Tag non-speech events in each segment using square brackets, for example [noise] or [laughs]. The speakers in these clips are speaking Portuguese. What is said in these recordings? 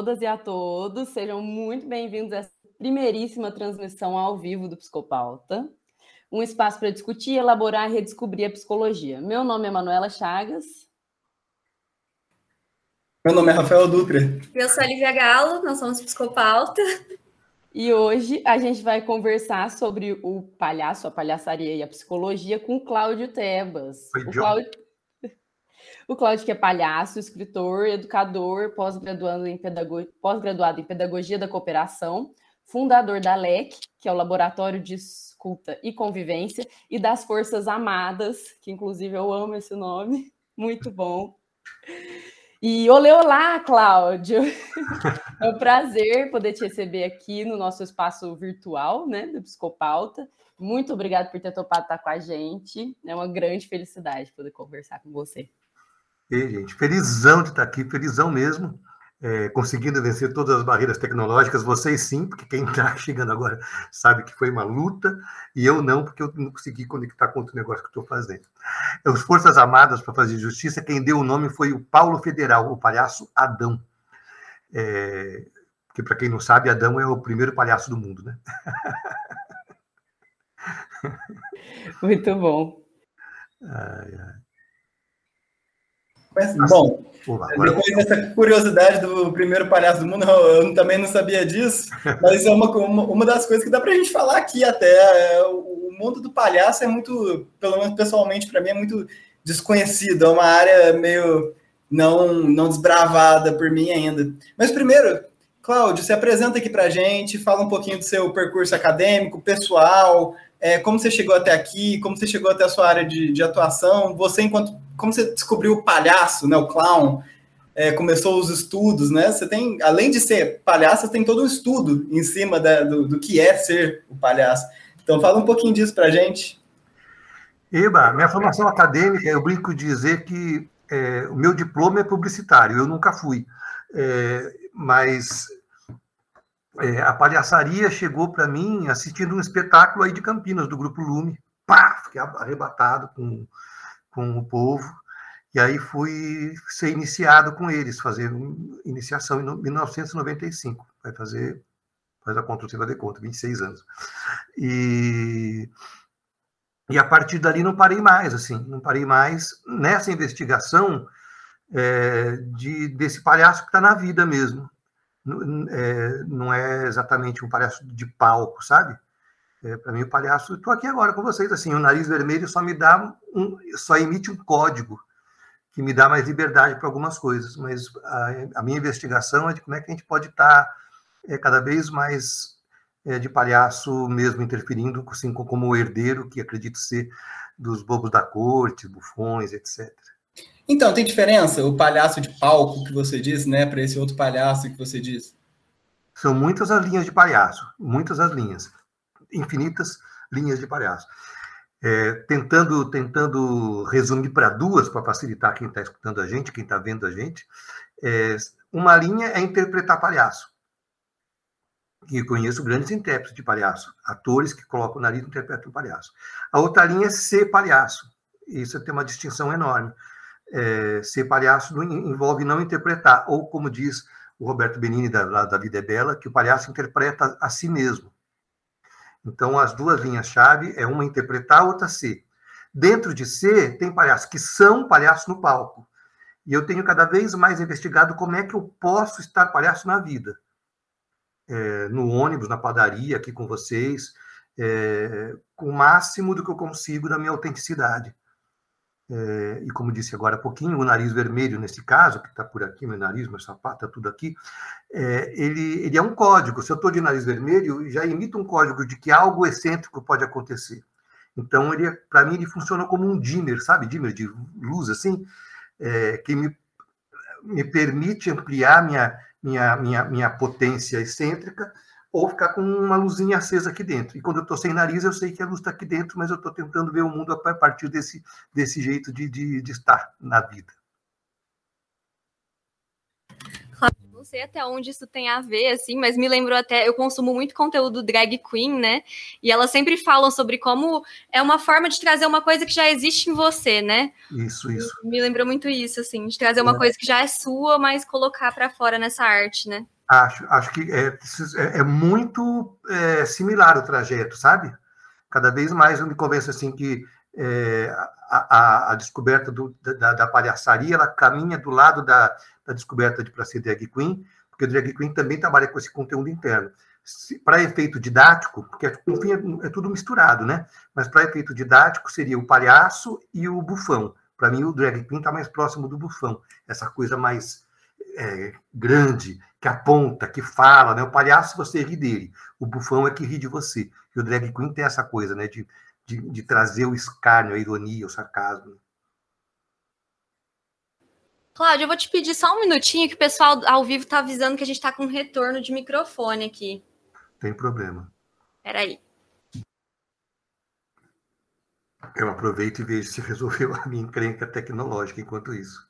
todas e a todos. Sejam muito bem-vindos a essa primeiríssima transmissão ao vivo do Psicopauta. Um espaço para discutir, elaborar e redescobrir a psicologia. Meu nome é Manuela Chagas. Meu nome é Rafael Dutra. Eu sou a Lívia Galo, nós somos Psicopauta. E hoje a gente vai conversar sobre o palhaço, a palhaçaria e a psicologia com o Cláudio Tebas. Oi, o Cláudio... o Cláudio que é palhaço, escritor, educador, pós-graduado em, pedago... pós em pedagogia da cooperação, fundador da LEC, que é o Laboratório de Escuta e Convivência, e das Forças Amadas, que inclusive eu amo esse nome, [laughs] muito bom. E olê, olá, Cláudio! [laughs] É um prazer poder te receber aqui no nosso espaço virtual, né, do Psicopauta. Muito obrigado por ter topado estar com a gente. É uma grande felicidade poder conversar com você. E, gente, felizão de estar aqui, felizão mesmo é, conseguindo vencer todas as barreiras tecnológicas, vocês sim, porque quem está [laughs] chegando agora sabe que foi uma luta, e eu não, porque eu não consegui conectar com outro negócio que estou fazendo. As Forças Armadas para fazer justiça, quem deu o nome foi o Paulo Federal, o palhaço Adão. É, que, para quem não sabe, Adão é o primeiro palhaço do mundo, né? [laughs] Muito bom. Ai, ai. Mas, bom. Depois dessa curiosidade do primeiro palhaço do mundo, eu também não sabia disso, [laughs] mas é uma, uma, uma das coisas que dá para a gente falar aqui até. É, o mundo do palhaço é muito, pelo menos pessoalmente, para mim, é muito desconhecido, é uma área meio não, não desbravada por mim ainda. Mas primeiro, Cláudio, se apresenta aqui para a gente, fala um pouquinho do seu percurso acadêmico, pessoal, é, como você chegou até aqui, como você chegou até a sua área de, de atuação, você enquanto como você descobriu o palhaço, né, o clown, é, começou os estudos, né? Você tem, além de ser palhaço, você tem todo um estudo em cima da, do, do que é ser o palhaço. Então fala um pouquinho disso para gente. Eba, minha formação acadêmica, eu brinco dizer que é, o meu diploma é publicitário, eu nunca fui. É, mas é, a palhaçaria chegou para mim assistindo um espetáculo aí de Campinas, do Grupo Lume. Pá, fiquei arrebatado com com o povo, e aí fui ser iniciado com eles, fazer iniciação em 1995, vai fazer, faz a conta, você vai de conta, 26 anos. E, e a partir dali não parei mais, assim, não parei mais nessa investigação é, de, desse palhaço que está na vida mesmo. É, não é exatamente um palhaço de palco, sabe? É, para mim, o palhaço, estou aqui agora com vocês, assim, o nariz vermelho só me dá um, só emite um código que me dá mais liberdade para algumas coisas, mas a, a, minha investigação é de como é que a gente pode estar tá, é, cada vez mais é, de palhaço mesmo interferindo, assim, como o herdeiro, que acredito ser dos bobos da corte, bufões, etc. Então, tem diferença o palhaço de palco que você diz, né, para esse outro palhaço que você diz? São muitas as linhas de palhaço, muitas as linhas infinitas linhas de palhaço. É, tentando, tentando resumir para duas, para facilitar quem está escutando a gente, quem está vendo a gente, é, uma linha é interpretar palhaço. E conheço grandes intérpretes de palhaço, atores que colocam o nariz e interpretam palhaço. A outra linha é ser palhaço. Isso tem uma distinção enorme. É, ser palhaço não, envolve não interpretar, ou como diz o Roberto Benini da, da Vida é Bela, que o palhaço interpreta a si mesmo. Então, as duas linhas-chave é uma interpretar, outra ser. Dentro de ser, tem palhaços que são palhaços no palco. E eu tenho cada vez mais investigado como é que eu posso estar palhaço na vida. É, no ônibus, na padaria, aqui com vocês, é, com o máximo do que eu consigo da minha autenticidade é, e como disse agora há pouquinho, o nariz vermelho, nesse caso, que está por aqui, meu nariz, meu sapato, está tudo aqui, é, ele, ele é um código. Se eu estou de nariz vermelho, já emite um código de que algo excêntrico pode acontecer. Então, ele, para mim, ele funciona como um dimmer, sabe? Dimmer de luz, assim, é, que me, me permite ampliar minha, minha, minha, minha potência excêntrica ou ficar com uma luzinha acesa aqui dentro. E quando eu estou sem nariz, eu sei que a luz está aqui dentro, mas eu estou tentando ver o mundo a partir desse, desse jeito de, de, de estar na vida. não sei até onde isso tem a ver, assim, mas me lembrou até. Eu consumo muito conteúdo drag queen, né? E elas sempre falam sobre como é uma forma de trazer uma coisa que já existe em você, né? Isso, isso. Me lembrou muito isso, assim, de trazer uma é. coisa que já é sua, mas colocar para fora nessa arte, né? Acho, acho que é, é, é muito é, similar o trajeto, sabe? Cada vez mais eu me convenço assim que é, a, a, a, descoberta do, da, da, palhaçaria ela caminha do lado da, da descoberta de para ser drag queen, porque o drag queen também trabalha com esse conteúdo interno. Para efeito didático, porque enfim, é, é tudo misturado, né? Mas para efeito didático seria o palhaço e o bufão. Para mim, o drag queen está mais próximo do bufão, essa coisa mais é, grande, que aponta, que fala, né? O palhaço você ri dele, o bufão é que ri de você. E o drag queen tem essa coisa, né? De, de, de trazer o escárnio, a ironia, o sarcasmo. Cláudia, eu vou te pedir só um minutinho que o pessoal ao vivo está avisando que a gente está com um retorno de microfone aqui. Tem problema. Peraí. Eu aproveito e vejo se resolveu [laughs] a minha encrenca tecnológica enquanto isso.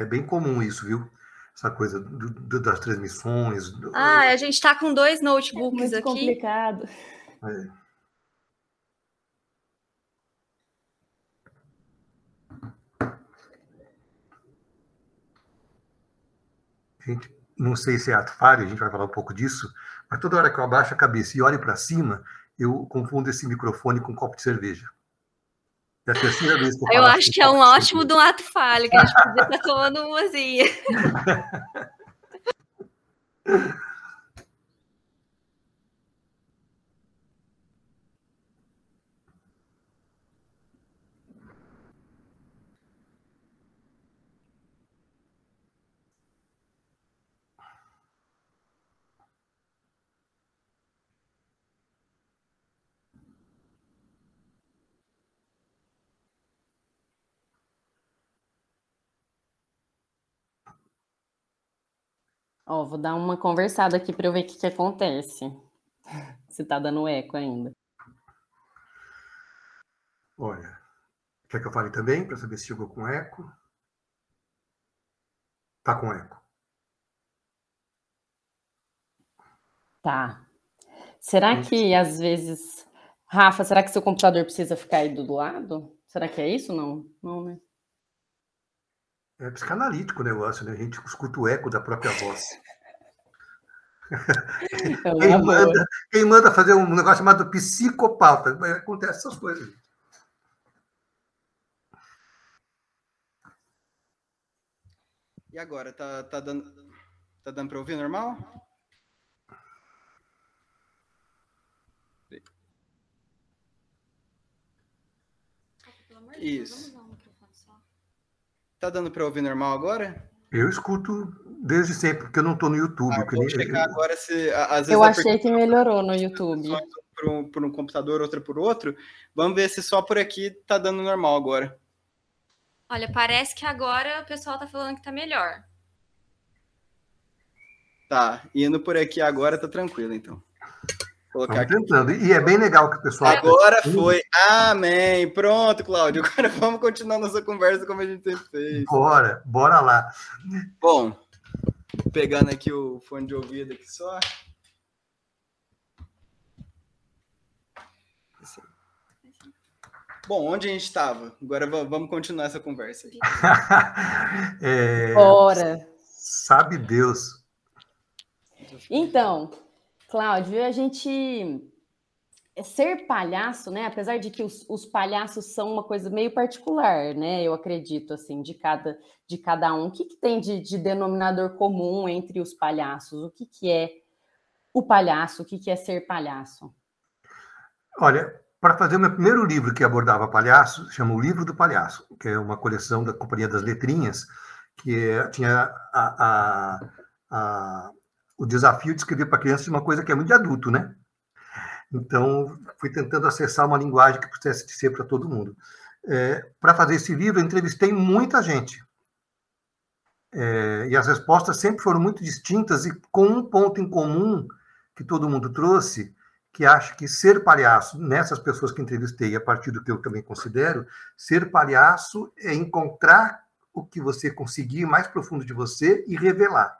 É bem comum isso, viu? Essa coisa do, do, das transmissões. Do... Ah, a gente está com dois notebooks é aqui. complicado. É. Gente, não sei se é ato falho, a gente vai falar um pouco disso, mas toda hora que eu abaixo a cabeça e olho para cima, eu confundo esse microfone com um copo de cerveja. É a terceira vez que eu, eu acho que é um ótimo de um ato falho, que a gente podia estar tomando umazinha. [laughs] Ó, vou dar uma conversada aqui para eu ver o que, que acontece. [laughs] Se tá dando eco ainda. Olha, quer que eu fale também para saber se chegou com eco? Tá com eco. Tá. Será que às vezes. Rafa, será que seu computador precisa ficar aí do lado? Será que é isso? Não, não, né? É psicanalítico o negócio, né? A gente escuta o eco da própria voz. [laughs] É quem, manda, quem manda fazer um negócio chamado psicopauta? Acontece essas coisas. E agora, tá, tá dando, tá dando para ouvir normal? Isso. Tá dando para ouvir normal agora? Eu escuto desde sempre, porque eu não estou no YouTube. Ah, vou checar agora se. Às vezes eu achei que melhorou no YouTube. Por um, por um computador, outra por outro. Vamos ver se só por aqui tá dando normal agora. Olha, parece que agora o pessoal tá falando que tá melhor. Tá, indo por aqui agora tá tranquilo, então. Colocar tentando. E é bem legal que o pessoal. Agora foi. Amém. Pronto, Cláudio. Agora [laughs] vamos continuar nossa conversa como a gente sempre fez. Bora, bora lá. Bom, pegando aqui o fone de ouvido aqui só. Bom, onde a gente estava? Agora vamos continuar essa conversa aqui. [laughs] é... Bora. Sabe Deus. Então, Cláudio, a gente é, ser palhaço, né? Apesar de que os, os, palhaços são uma coisa meio particular, né? Eu acredito assim de cada de cada um. O que, que tem de, de, denominador comum entre os palhaços? O que, que é o palhaço? O que, que é ser palhaço? Olha, para fazer o meu primeiro livro que abordava palhaço, chama O Livro do Palhaço, que é uma coleção da Companhia das Letrinhas, que é, tinha a, a, a o desafio de escrever para crianças uma coisa que é muito de adulto, né? Então, fui tentando acessar uma linguagem que pudesse ser para todo mundo. É, para fazer esse livro, entrevistei muita gente. É, e as respostas sempre foram muito distintas e com um ponto em comum que todo mundo trouxe, que acha que ser palhaço, nessas pessoas que entrevistei, a partir do que eu também considero, ser palhaço é encontrar o que você conseguir mais profundo de você e revelar.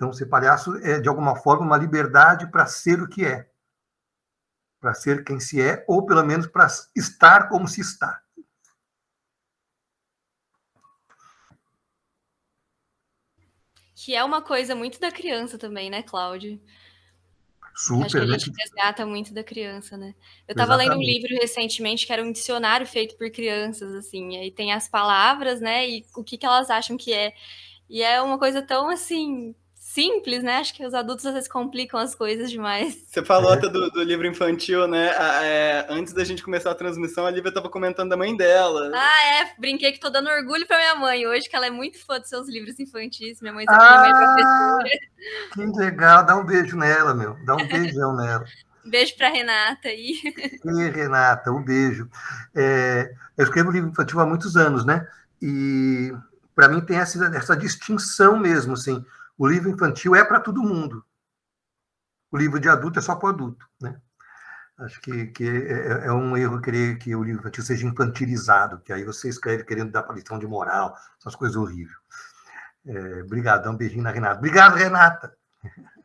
Então, ser palhaço é, de alguma forma, uma liberdade para ser o que é. Para ser quem se é, ou pelo menos para estar como se está. Que é uma coisa muito da criança também, né, Cláudio? Super, Acho que a né? gente resgata muito da criança, né? Eu estava lendo um livro recentemente que era um dicionário feito por crianças, assim, aí tem as palavras, né, e o que, que elas acham que é. E é uma coisa tão, assim, simples, né? Acho que os adultos às vezes complicam as coisas demais. [laughs] Você falou é. até do, do, livro infantil, né? É, antes da gente começar a transmissão, a Lívia estava comentando da mãe dela. Ah, é. Brinquei que tô dando orgulho para minha mãe hoje, que ela é muito fã dos seus livros infantis. Minha mãe sempre ah, é professora. Que legal. Dá um beijo nela, meu. Dá um beijão nela. Beijo para Renata aí. [laughs] E Renata, um beijo. É, eu escrevo livro infantil há muitos anos, né? E para mim tem essa, essa distinção mesmo, assim o livro infantil é para todo mundo. O livro de adulto é só para o adulto, né? Acho que, que é, é, é, um erro querer que o livro infantil seja infantilizado, que aí você escreve querendo dar lição de moral, essas coisas horríveis. É, obrigado, dá um beijinho na Renata. Obrigado, Renata! [laughs]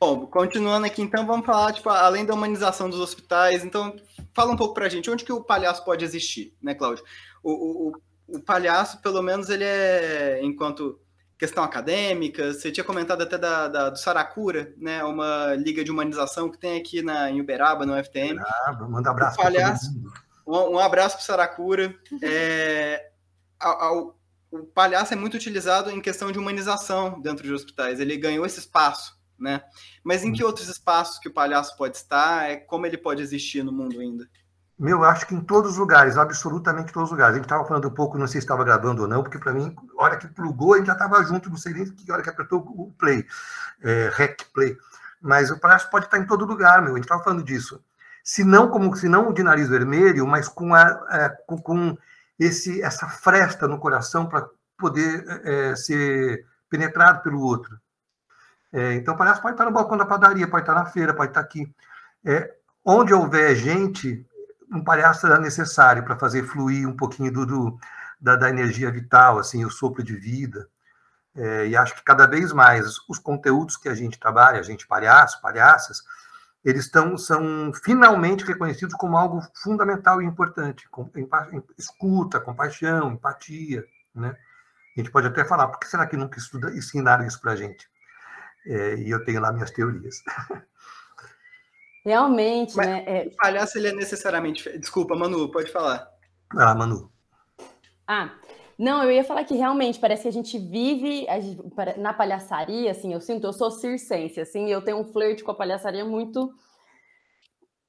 Bom, continuando aqui, então, vamos falar, tipo, além da humanização dos hospitais, então, fala um pouco para gente, onde que o palhaço pode existir, né, Cláudio? O, o, o palhaço, pelo menos, ele é, enquanto questão acadêmica, você tinha comentado até da, da, do Saracura, né, uma liga de humanização que tem aqui na, em Uberaba, no FTM. Uberaba, manda um abraço para palhaço, um, um, abraço para o Saracura. É, o palhaço é muito utilizado em questão de humanização dentro de hospitais, ele ganhou esse espaço né? Mas em que outros espaços que o palhaço pode estar? É como ele pode existir no mundo ainda? Meu, acho que em todos os lugares, absolutamente todos os lugares. A gente estava falando um pouco, não sei se estava gravando ou não, porque para mim, a hora que plugou, a gente já estava junto, não sei nem que hora que apertou o play, é, rec play. Mas o palhaço pode estar em todo lugar, meu. A gente estava falando disso. Se não como se não de nariz vermelho, mas com, a, a com, com, esse essa fresta no coração para poder é, ser penetrado pelo outro. É, então, o palhaço pode estar no balcão da padaria, pode estar na feira, pode estar aqui. É, onde houver gente, um palhaço será necessário para fazer fluir um pouquinho do, do da, da, energia vital, assim, o sopro de vida. É, e acho que cada vez mais os conteúdos que a gente trabalha, a gente palhaço, palhaças, eles estão são finalmente reconhecidos como algo fundamental e importante, com, em, em, escuta, compaixão, empatia, né? A gente pode até falar, por que será que nunca estuda, ensinaram isso para a gente? é, e eu tenho lá minhas teorias. [laughs] Realmente, Mas né? É... O palhaço ele é necessariamente. Desculpa, Manu, pode falar. Ah, Manu. Ah, não, eu ia falar que realmente parece que a gente vive a gente, na palhaçaria, assim, eu sinto, eu sou circense, assim, eu tenho um flerte com a palhaçaria muito,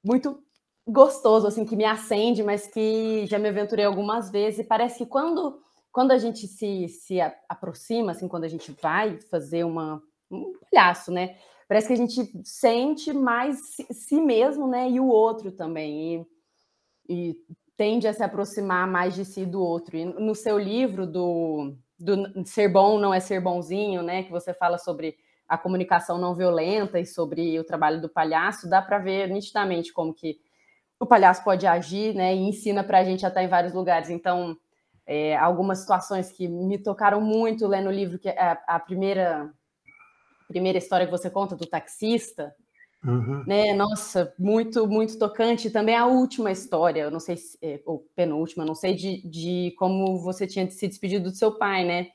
muito gostoso, assim, que me acende, mas que já me aventurei algumas vezes, e parece que quando, quando a gente se, se aproxima, assim, quando a gente vai fazer uma um palhaço, né? Parece que a gente sente mais si mesmo, né? E o outro também. E, e tende a se aproximar mais de si do outro. E no seu livro do, do Ser Bom Não É Ser Bonzinho, né? Que você fala sobre a comunicação não violenta e sobre o trabalho do palhaço, dá para ver nitidamente como que o palhaço pode agir, né? E ensina para a gente até em vários lugares. Então, é, algumas situações que me tocaram muito lendo o livro, que é a, a primeira primeira história que você conta do taxista, uhum. né? Nossa, muito, muito tocante. Também a última história, eu não sei se, é, ou penúltima, não sei de, de como você tinha se despedido do seu pai, né?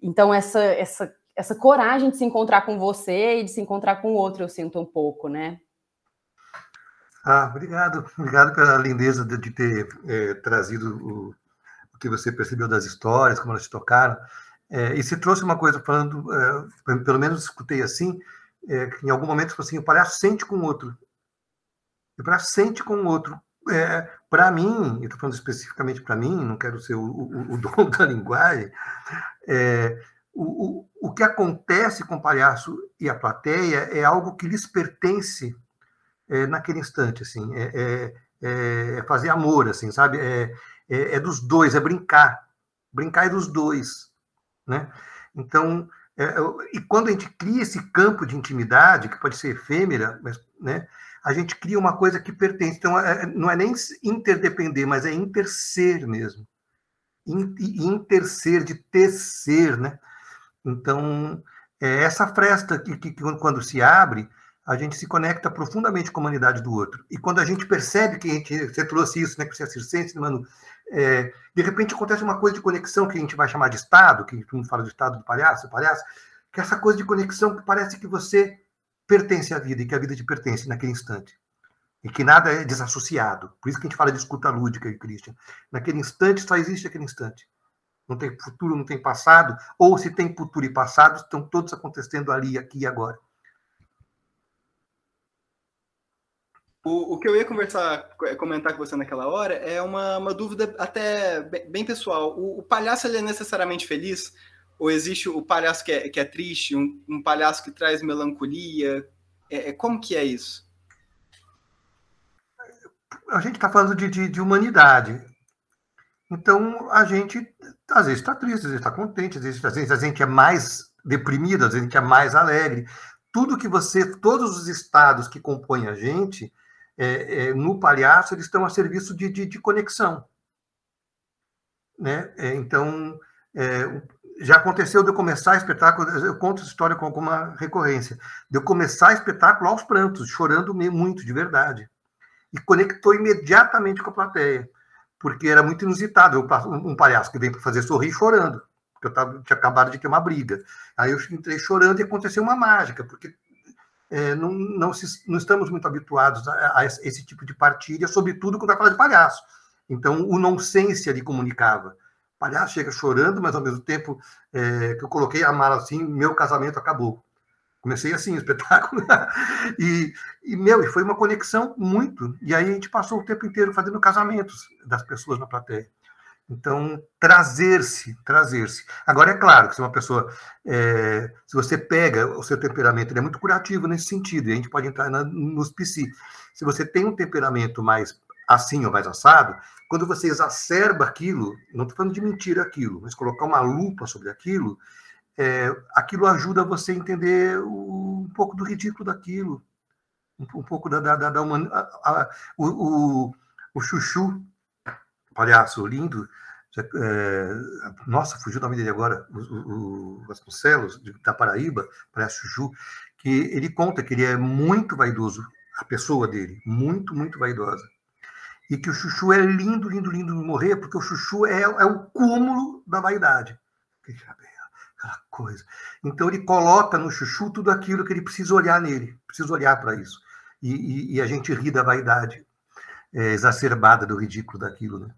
Então essa, essa, essa coragem de se encontrar com você e de se encontrar com o outro, eu sinto um pouco, né? Ah, obrigado, obrigado pela lindeza de, de ter é, trazido o, o que você percebeu das histórias, como elas te tocaram. É, e se trouxe uma coisa falando, é, pelo menos escutei assim, é, que em algum momento assim, o palhaço sente com o outro. O palhaço sente com o outro. É, para mim, eu estou falando especificamente para mim, não quero ser o, o, o [laughs] dono da linguagem, é, o, o, o que acontece com o palhaço e a plateia é algo que lhes pertence é, naquele instante, assim, é, fazer amor, assim, sabe? É dos dois, é brincar. Brincar é dos dois. Né? Então, É, e quando a gente cria esse campo de intimidade, que pode ser efêmera, mas, né, a gente cria uma coisa que pertence. Então, é, não é nem interdepender, mas é interser mesmo. Interser, de tecer, né? Então, é essa fresta que, que, que, quando se abre, a gente se conecta profundamente com a humanidade do outro. E quando a gente percebe que a gente, você trouxe isso, né, que você é circense, mano, é, de repente acontece uma coisa de conexão que a gente vai chamar de estado, que todo mundo fala de estado do palhaço, palhaço, que é essa coisa de conexão que parece que você pertence à vida e que a vida te pertence naquele instante. E que nada é desassociado. Por isso que a gente fala de escuta lúdica, Christian. Naquele instante só existe aquele instante. Não tem futuro, não tem passado, ou se tem futuro e passado, estão todos acontecendo ali, aqui e agora. O, o que eu ia conversar, comentar com você naquela hora é uma, uma dúvida até bem pessoal. O, o palhaço ele é necessariamente feliz? Ou existe o palhaço que é, que é triste, um, um palhaço que traz melancolia? É, é como que é isso? A gente está falando de, de, de, humanidade. Então, a gente, às vezes, está triste, às vezes está contente, às vezes, às vezes a gente é mais deprimido, às vezes a gente é mais alegre. Tudo que você, todos os estados que compõem a gente, é, é, no palhaço, eles estão a serviço de, de, de conexão. Né? É, então, é, já aconteceu de eu começar espetáculo, eu conto essa história com alguma recorrência, de eu começar espetáculo aos prantos, chorando muito, de verdade. E conectou imediatamente com a plateia, porque era muito inusitado um palhaço que vem para fazer sorrir chorando, porque eu tava, tinha acabado de ter uma briga. Aí eu entrei chorando e aconteceu uma mágica, porque é, não, não, se, não, estamos muito habituados a, a, esse tipo de partilha, sobretudo quando vai falar de palhaço. Então, o nonsense ali comunicava palhaço chega chorando, mas ao mesmo tempo é, que eu coloquei a mala assim, meu casamento acabou. Comecei assim, o espetáculo. [laughs] e, e, meu, foi uma conexão muito. E aí a gente passou o tempo inteiro fazendo casamentos das pessoas na plateia. Então, trazer-se, trazer-se. Agora, é claro que se uma pessoa, é, se você pega o seu temperamento, ele é muito curativo nesse sentido, e a gente pode entrar na, nos psi. Se você tem um temperamento mais assim ou mais assado, quando você exacerba aquilo, não estou falando de mentir aquilo, mas colocar uma lupa sobre aquilo, é, aquilo ajuda você a entender o, um pouco do ridículo daquilo, um, um pouco da, da, da, da o, o, o chuchu, palhaço lindo, é, nossa, fugiu o nome dele agora, o, o, Vasconcelos, da Paraíba, parece Chuchu, que ele conta que ele é muito vaidoso, a pessoa dele, muito, muito vaidosa e que o chuchu é lindo, lindo, lindo de morrer, porque o chuchu é, é o cúmulo da vaidade. Aquela coisa. Então ele coloca no chuchu tudo aquilo que ele precisa olhar nele, precisa olhar para isso. E, e, e, a gente ri da vaidade é, exacerbada do ridículo daquilo, né?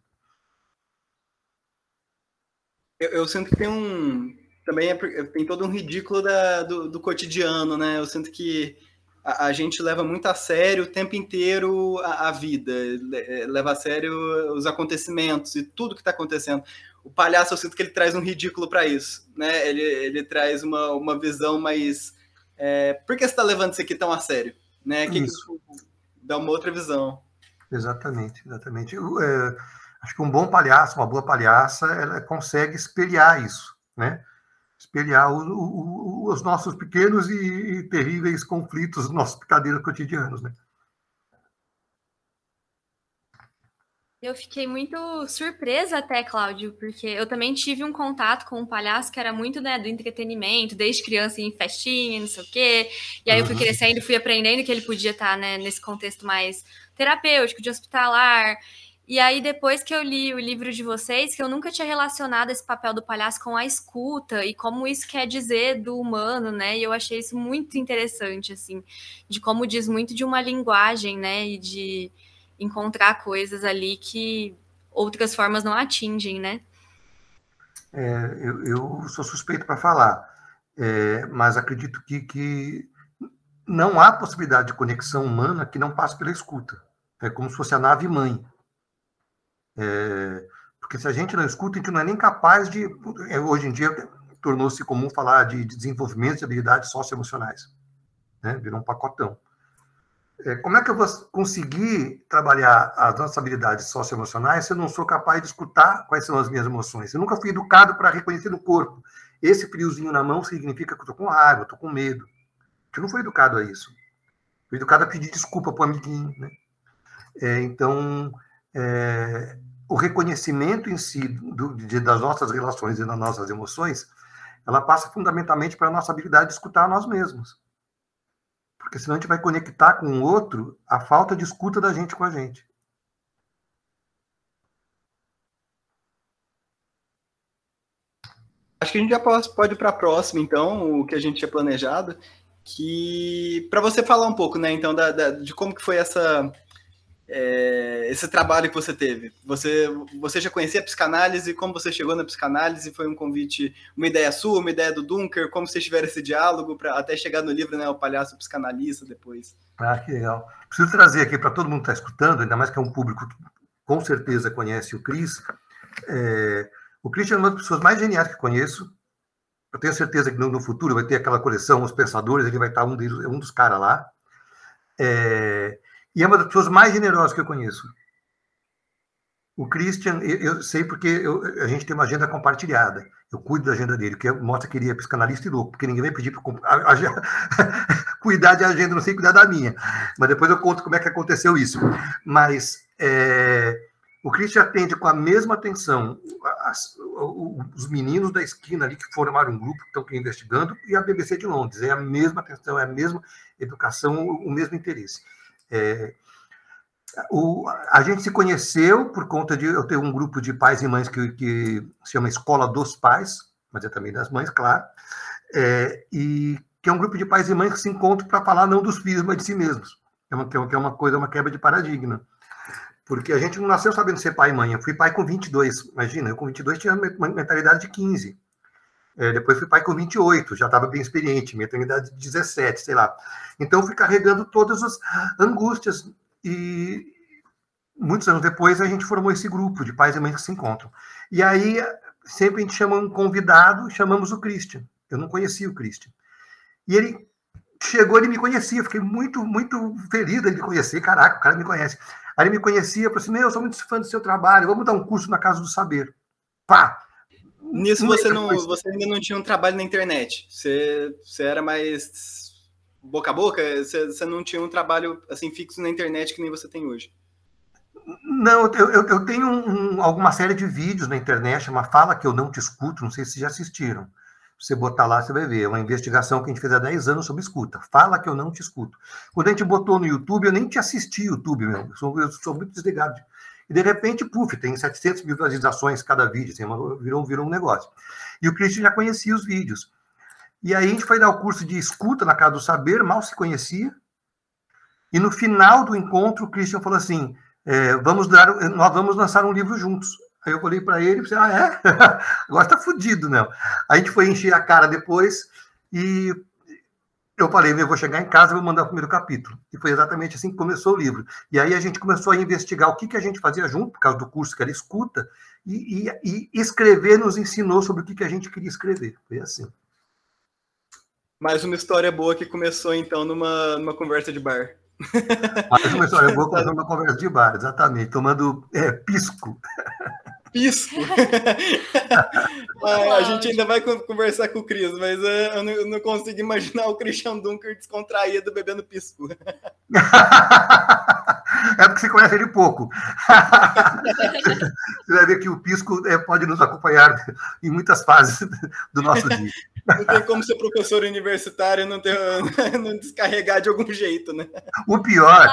Eu, eu, sinto que tem um também é, tem todo um ridículo da, do, do cotidiano, né? Eu sinto que a, a, gente leva muito a sério o tempo inteiro a, a, vida, é, leva a sério os acontecimentos e tudo que está acontecendo. O palhaço, eu sinto que ele traz um ridículo para isso, né? Ele, ele traz uma, uma visão mais. É, por que você está levando isso aqui tão a sério? Né? Que isso. Que dá uma outra visão. Exatamente, exatamente. Eu, é, acho que um bom palhaço, uma boa palhaça, ela consegue espelhar isso, né? espelhar o, o, os nossos pequenos e, e, terríveis conflitos, nossos picadeiros cotidianos, né? Eu fiquei muito surpresa até, Cláudio, porque eu também tive um contato com um palhaço que era muito né, do entretenimento, desde criança em festinha, não sei o quê. E aí eu fui uhum. crescendo, fui aprendendo que ele podia estar né, nesse contexto mais terapêutico, de hospitalar. E aí, depois que eu li o livro de vocês, que eu nunca tinha relacionado esse papel do palhaço com a escuta e como isso quer dizer do humano, né? E eu achei isso muito interessante, assim, de como diz muito de uma linguagem, né? E de encontrar coisas ali que outras formas não atingem, né? É, eu, eu, sou suspeito para falar, é, mas acredito que, que não há possibilidade de conexão humana que não passe pela escuta. É como se fosse a nave mãe. É, porque se a gente não escuta, a gente não é nem capaz de. É, hoje em dia tornou-se comum falar de, de desenvolvimento de habilidades socioemocionais. Né? Virou um pacotão. É, como é que eu vou conseguir trabalhar as nossas habilidades socioemocionais se eu não sou capaz de escutar quais são as minhas emoções? Eu nunca fui educado para reconhecer no corpo esse friozinho na mão significa que eu estou com raiva, estou com medo. Eu não fui educado a isso. Fui educado a pedir desculpa para o amiguinho. Né? É, então, é, o reconhecimento em si do, de, das nossas relações e das nossas emoções, ela passa fundamentalmente para a nossa habilidade de escutar nós mesmos. Porque senão a gente vai conectar com o outro a falta de escuta da gente com a gente. Acho que a gente já pode ir para a próxima, então, o que a gente tinha planejado, que para você falar um pouco, né, então, da, da, de como que foi essa é, esse trabalho que você teve. Você você já conhecia a psicanálise, como você chegou na psicanálise? Foi um convite, uma ideia sua, uma ideia do Dunker? Como vocês tiveram esse diálogo para até chegar no livro, né, o palhaço psicanalista depois? Ah, que legal. Preciso trazer aqui para todo mundo que está escutando, ainda mais que é um público que com certeza conhece o Cris. É, o Christian é uma das pessoas mais geniais que conheço. Eu tenho certeza que no, no futuro vai ter aquela coleção Os Pensadores, ele vai estar um, deles, um dos caras lá. É, e é uma das pessoas mais generosas que eu conheço. O Christian, eu, eu sei porque eu, a gente tem uma agenda compartilhada. Eu cuido da agenda dele, que mostra que ele é psicanalista e louco, porque ninguém vai pedir para [laughs] cuidar de agenda, não sei cuidar da minha. Mas depois eu conto como é que aconteceu isso. Mas é, o Christian atende com a mesma atenção as, os meninos da esquina ali que formaram um grupo, que estão investigando, e a BBC de Londres. É a mesma atenção, é a mesma educação, o mesmo interesse. É, o, a gente se conheceu por conta de eu ter um grupo de pais e mães que, que se chama Escola dos Pais, mas é também das mães, claro, é, e que é um grupo de pais e mães que se encontram para falar não dos filhos, mas de si mesmos. É uma, que é uma coisa, uma quebra de paradigma. Porque a gente não nasceu sabendo ser pai e mãe. Eu fui pai com 22, imagina, eu com 22 tinha uma mentalidade de 15. É, depois fui pai com 28, já estava bem experiente, mentalidade de 17, sei lá. Então fui carregando todas as angústias. E muitos anos depois a gente formou esse grupo de pais e mães que se encontram. E aí sempre a gente chama um convidado, chamamos o Christian. Eu não conhecia o Christian. E ele chegou, ele me conhecia, fiquei muito, muito feliz de conhecer. Caraca, o cara me conhece. Aí ele me conhecia, falou assim: Meu, eu sou muito fã do seu trabalho, vamos dar um curso na Casa do Saber. Pá! Nisso você, não, você ainda não tinha um trabalho na internet. Você, você era mais boca a boca, você, você não tinha um trabalho assim fixo na internet que nem você tem hoje. Não, eu, eu, eu tenho um, alguma série de vídeos na internet, uma fala que eu não te escuto, não sei se já assistiram você botar lá, você vai ver. É uma investigação que a gente fez há 10 anos sobre escuta. Fala que eu não te escuto. Quando a gente botou no YouTube, eu nem te assisti YouTube, meu. Eu sou, eu sou muito desligado. E de repente, puf, tem 700 mil visualizações cada vídeo. Assim, virou, virou um negócio. E o Christian já conhecia os vídeos. E aí a gente foi dar o curso de escuta na Casa do Saber, mal se conhecia. E no final do encontro, o Christian falou assim: é, vamos dar, nós vamos lançar um livro juntos. Aí eu olhei para ele ah, é? [laughs] Agora tá fudido, né? A gente foi encher a cara depois e eu falei, eu vou chegar em casa e vou mandar o primeiro capítulo. E foi exatamente assim que começou o livro. E aí a gente começou a investigar o que, que a gente fazia junto, por causa do curso que era escuta, e, e, e escrever nos ensinou sobre o que, que a gente queria escrever. Foi assim. Mais uma história boa que começou, então, numa, numa conversa de bar. Mais uma história boa [laughs] começou numa conversa de bar, exatamente, tomando é, pisco [laughs] pisco. [laughs] ah, a gente ainda vai conversar com o Cris, mas uh, eu, não, eu, não, consigo imaginar o Christian Dunker descontraído bebendo pisco. [laughs] [laughs] é porque você conhece ele pouco. [laughs] você vai ver que o pisco é, pode nos acompanhar em muitas fases do nosso dia. [laughs] Não tem como ser professor universitário e não, ter, não descarregar de algum jeito, né? O pior,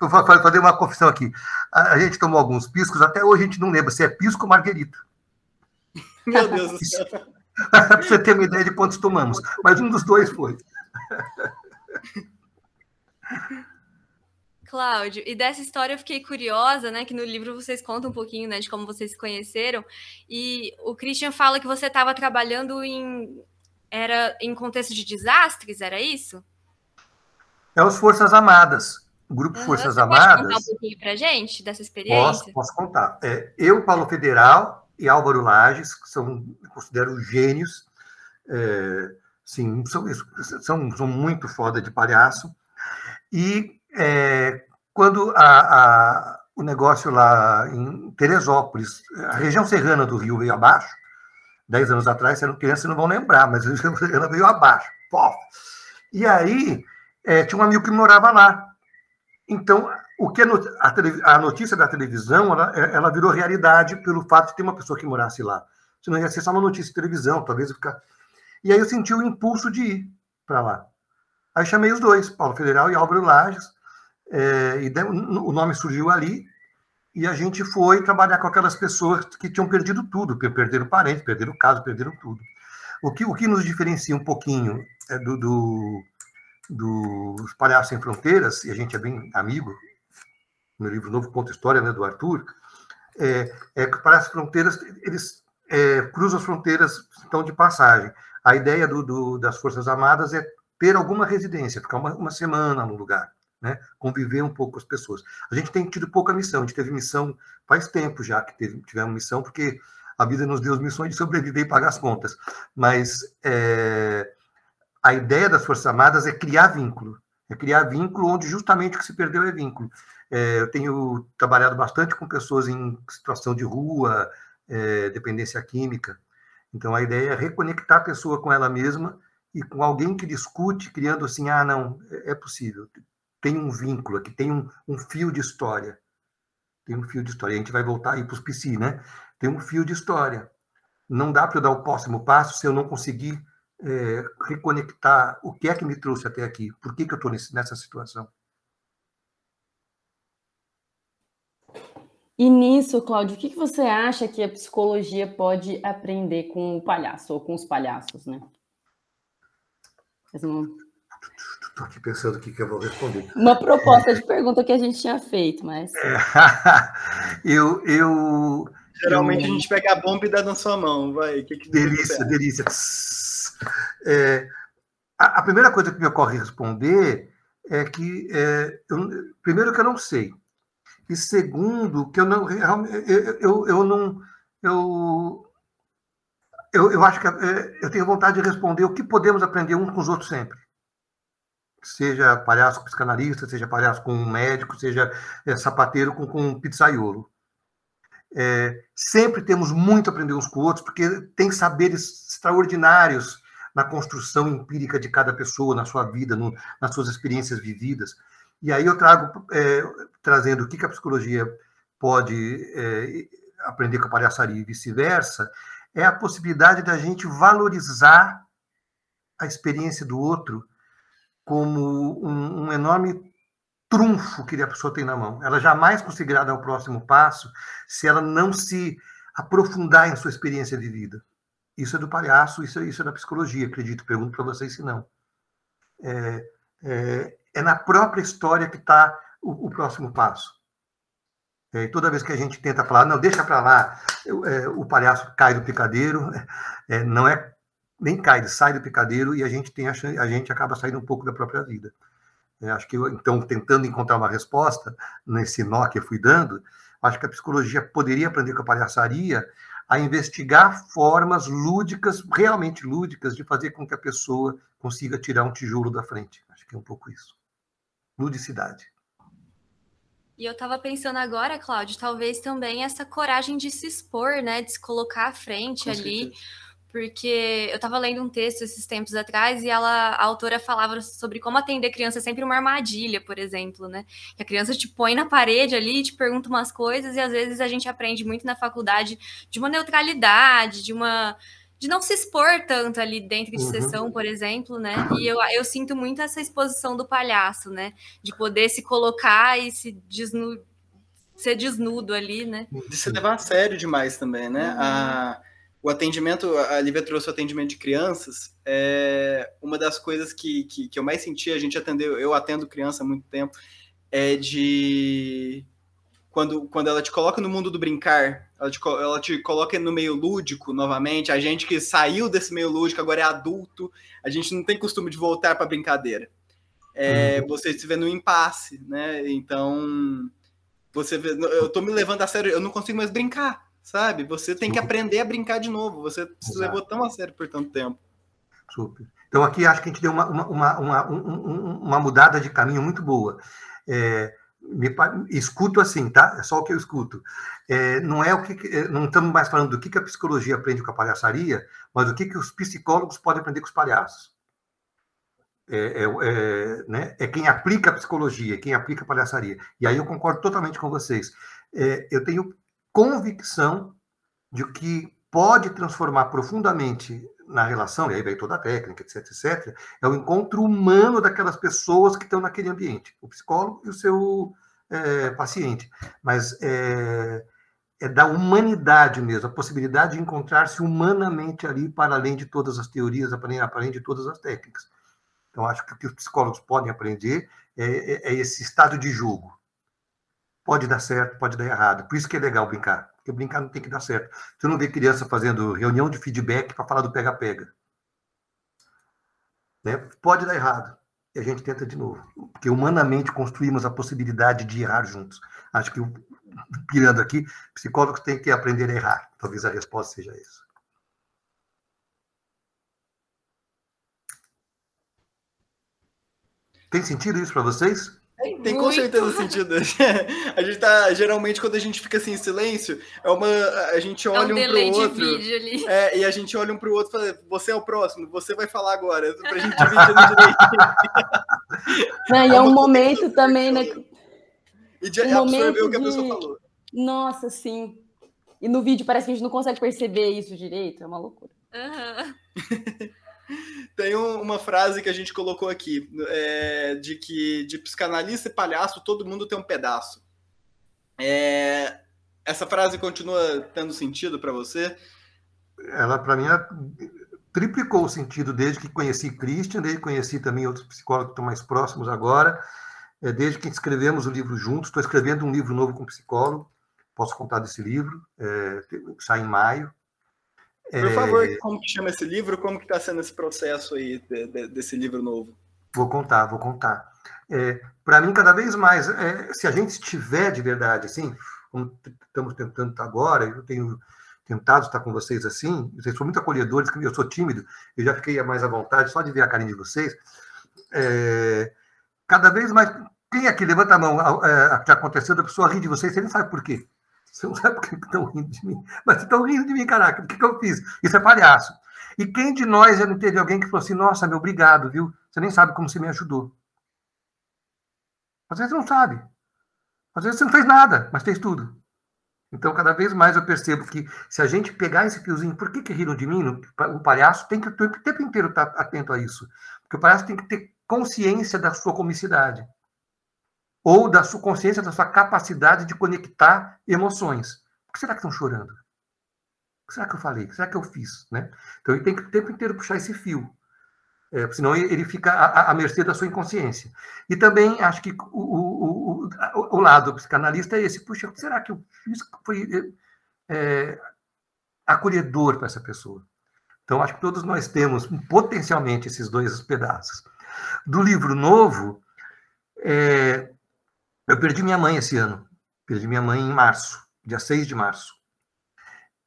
vou fazer uma confissão aqui. A gente tomou alguns piscos, até hoje a gente não lembra se é pisco ou marguerita. Meu Deus do céu. Para você ter uma ideia de quantos tomamos. Mas um dos dois foi. Cláudio, e dessa história eu fiquei curiosa, né? Que no livro vocês contam um pouquinho, né, de como vocês se conheceram. E o Christian fala que você estava trabalhando em era em contexto de desastres, era isso? É os Forças Amadas. O Grupo uhum. Forças Você Amadas. Pode contar um pouquinho para gente dessa experiência? Posso, posso contar. É, eu, Paulo Federal e Álvaro Lages, que são, considero gênios, é, sim, são, são, são muito foda de palhaço. E é, quando a, a, o negócio lá em Teresópolis, a região serrana do Rio veio abaixo, Dez anos atrás, sendo criança, não vão lembrar, mas [laughs] ela veio abaixo. Pô. E aí, é, tinha um amigo que morava lá. Então, o que a, notícia da televisão, ela, ela virou realidade pelo fato de ter uma pessoa que morasse lá. Senão ia ser só uma notícia de televisão, talvez ficar... E aí eu senti o impulso de ir para lá. Aí chamei os dois, Paulo Federal e Álvaro Lages, é, e o nome surgiu ali, e a gente foi trabalhar com aquelas pessoas que tinham perdido tudo, perderam parentes, perderam casa, perderam tudo. O que, o que nos diferencia um pouquinho é do, do, dos Palhaços Sem Fronteiras, e a gente é bem amigo, no livro Novo Conta História, né, do Arthur, é, é que para as fronteiras, eles é, cruzam as fronteiras, estão de passagem. A ideia do, do, das Forças Armadas é ter alguma residência, ficar uma, uma semana no lugar né? conviver um pouco com as pessoas. A gente tem tido pouca missão, a gente teve missão faz tempo já que teve, tivemos missão, porque a vida nos deu as missões de sobreviver e pagar as contas. Mas é, a ideia das Forças Armadas é criar vínculo, é criar vínculo onde justamente o que se perdeu é vínculo. É, eu tenho trabalhado bastante com pessoas em situação de rua, é, dependência química. Então, a ideia é reconectar a pessoa com ela mesma e com alguém que discute, criando assim, ah, não, é, é possível, tem um vínculo aqui, tem um, um fio de história. Tem um fio de história. A gente vai voltar aí para os PC, né? Tem um fio de história. Não dá para eu dar o próximo passo se eu não conseguir é, reconectar o que é que me trouxe até aqui. Por que, que eu estou nessa situação? E nisso, Cláudio, o que, que você acha que a psicologia pode aprender com o palhaço, ou com os palhaços, né? Estou aqui pensando o que, que eu vou responder. Uma proposta de pergunta que a gente tinha feito, mas. É, [laughs] eu, eu. Geralmente eu... a gente pega a bomba e dá na sua mão, vai. Que que delícia, delícia. É, a, a, primeira coisa que me ocorre responder é que, é, eu, primeiro, que eu não sei. E segundo, que eu não. Eu, eu, eu não. Eu, eu, eu acho que é, eu tenho vontade de responder o que podemos aprender uns com os outros sempre seja palhaço com psicanalista, seja palhaço com médico, seja é, sapateiro com, com pizzaiolo. É, sempre temos muito a aprender uns com outros, porque tem saberes extraordinários na construção empírica de cada pessoa, na sua vida, no, nas suas experiências vividas. E aí eu trago, é, trazendo o que, que a psicologia pode é, aprender com a palhaçaria e vice-versa, é a possibilidade da gente valorizar a experiência do outro como um, um enorme trunfo que a pessoa tem na mão. Ela jamais conseguirá dar o próximo passo se ela não se aprofundar em sua experiência de vida. Isso é do palhaço, isso, é, isso é da psicologia, acredito. Pergunto para vocês se não. É, é, é, na própria história que está o, o, próximo passo. É, e toda vez que a gente tenta falar, não, deixa para lá, é, o palhaço cai do picadeiro, [laughs] é, não é nem cai, ele sai do picadeiro e a gente tem a, a gente acaba saindo um pouco da própria vida. É, acho que eu, então, tentando encontrar uma resposta nesse nó que eu fui dando, acho que a psicologia poderia aprender com a palhaçaria a investigar formas lúdicas, realmente lúdicas, de fazer com que a pessoa consiga tirar um tijolo da frente. Acho que é um pouco isso. Ludicidade. E eu estava pensando agora, Cláudio, talvez também essa coragem de se expor, né, de se colocar à frente com ali. Certeza porque eu estava lendo um texto esses tempos atrás e ela, a autora falava sobre como atender criança é sempre uma armadilha, por exemplo, né? Que a criança te põe na parede ali, te pergunta umas coisas e às vezes a gente aprende muito na faculdade de uma neutralidade, de uma de não se expor tanto ali dentro de uhum. sessão, por exemplo, né? E eu, eu sinto muito essa exposição do palhaço, né? De poder se colocar e se desnu ser desnudo ali, né? De se levar a sério demais também, né? Uhum. A o atendimento, a Lívia trouxe o atendimento de crianças, é uma das coisas que, que, que, eu mais senti, a gente atendeu, eu atendo criança há muito tempo, é de quando, quando ela te coloca no mundo do brincar, ela te, ela te coloca no meio lúdico novamente, a gente que saiu desse meio lúdico, agora é adulto, a gente não tem costume de voltar para brincadeira. É, uhum. Você se vê no impasse, né? Então, você vê, eu tô me levando a sério, eu não consigo mais brincar sabe? Você tem Super. que aprender a brincar de novo. Você se levou tão a sério por tanto tempo. Super. Então, aqui acho que a gente deu uma, uma, uma, uma, uma mudada de caminho muito boa. É, me, escuto assim, tá? É só o que eu escuto. É, não é o que é, não estamos mais falando do que, que a psicologia aprende com a palhaçaria, mas do que, que os psicólogos podem aprender com os palhaços. É, é, é, né? é quem aplica a psicologia, quem aplica a palhaçaria. E aí eu concordo totalmente com vocês. É, eu tenho convicção de que pode transformar profundamente na relação, e aí vem toda a técnica, etc, etc, é o encontro humano daquelas pessoas que estão naquele ambiente, o psicólogo e o seu é, paciente. Mas é, é, da humanidade mesmo, a possibilidade de encontrar-se humanamente ali, para além de todas as teorias, para além de todas as técnicas. Então, acho que o que os psicólogos podem aprender é, é, é esse estado de jogo. Pode dar certo, pode dar errado. Por isso que é legal brincar porque brincar não tem que dar certo. Você não vê criança fazendo reunião de feedback para falar do pega-pega. Né? Pode dar errado. E a gente tenta de novo. Porque humanamente construímos a possibilidade de errar juntos. Acho que, pirando aqui, psicólogos têm que aprender a errar. Talvez a resposta seja essa. Tem sentido isso para vocês? Tem, tem com certeza sentido. [laughs] a gente tá, geralmente, quando a gente fica assim em silêncio, é uma. A gente olha é um, um pro outro. É, e a gente olha um pro outro e fala, você é o próximo, você vai falar agora, pra gente [laughs] dividir no direito. Não, e [laughs] é, é um momento também, né? E de um absorver o que a pessoa de... falou. Nossa, sim. E no vídeo parece que a gente não consegue perceber isso direito, é uma loucura. Uhum. Tem uma frase que a gente colocou aqui, é, de que de psicanalista e palhaço todo mundo tem um pedaço. É, essa frase continua tendo sentido para você? Ela, para mim, triplicou o sentido desde que conheci Christian, desde que conheci também outros psicólogos que estão mais próximos agora, é, desde que escrevemos o livro juntos. Estou escrevendo um livro novo com psicólogo, posso contar desse livro, é, sai em maio. Por favor, é... como que chama esse livro? Como que está sendo esse processo aí de, de, desse livro novo? Vou contar, vou contar. É, Para mim, cada vez mais, é, se a gente estiver de verdade, assim, como estamos tentando agora, eu tenho tentado estar com vocês assim, vocês são muito acolhedores, eu sou tímido, eu já fiquei mais à vontade só de ver a carinha de vocês. É, cada vez mais, quem aqui levanta a mão, é, que aconteceu, a pessoa ri de vocês, você nem sabe por quê. Você não sabe por que estão rindo de mim. Mas estão rindo de mim, caraca. O que, que eu fiz? Isso é palhaço. E quem de nós já não teve alguém que falou assim, nossa, meu, obrigado, viu? Você nem sabe como você me ajudou. Às vezes você não sabe. Às vezes você não fez nada, mas fez tudo. Então, cada vez mais eu percebo que se a gente pegar esse fiozinho, por que, que riram de mim? O palhaço tem que o tempo inteiro estar atento a isso. Porque o palhaço tem que ter consciência da sua comicidade ou da sua consciência, da sua capacidade de conectar emoções. Por que será que estão chorando? O que será que eu falei? O que será que eu fiz? Né? Então ele tem que o tempo inteiro puxar esse fio. É, senão ele fica à, à, mercê da sua inconsciência. E também acho que o, o, o, o lado psicanalista é esse. Puxa, será que eu fiz foi é, acolhedor para essa pessoa? Então, acho que todos nós temos potencialmente esses dois pedaços. Do livro novo, é, eu perdi minha mãe esse ano. Perdi minha mãe em março, dia 6 de março.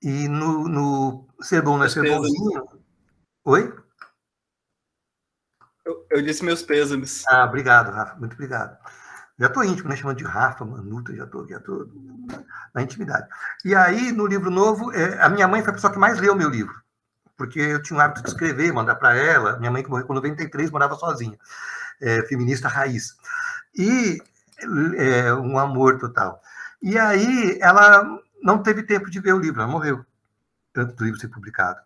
E no, no Ser Bom Não é Ser Bonzinho... Oi? Eu, eu, disse meus pêsames. Ah, obrigado, Rafa. Muito obrigado. Já estou íntimo, né? Chamando de Rafa, Manuta, já estou já tô na intimidade. E aí, no livro novo, é, a minha mãe foi a pessoa que mais leu o meu livro. Porque eu tinha o hábito de escrever, mandar para ela. Minha mãe, que morreu com 93, morava sozinha. É, feminista raiz. E é, um amor total. E aí ela não teve tempo de ver o livro, ela morreu antes do livro ser publicado.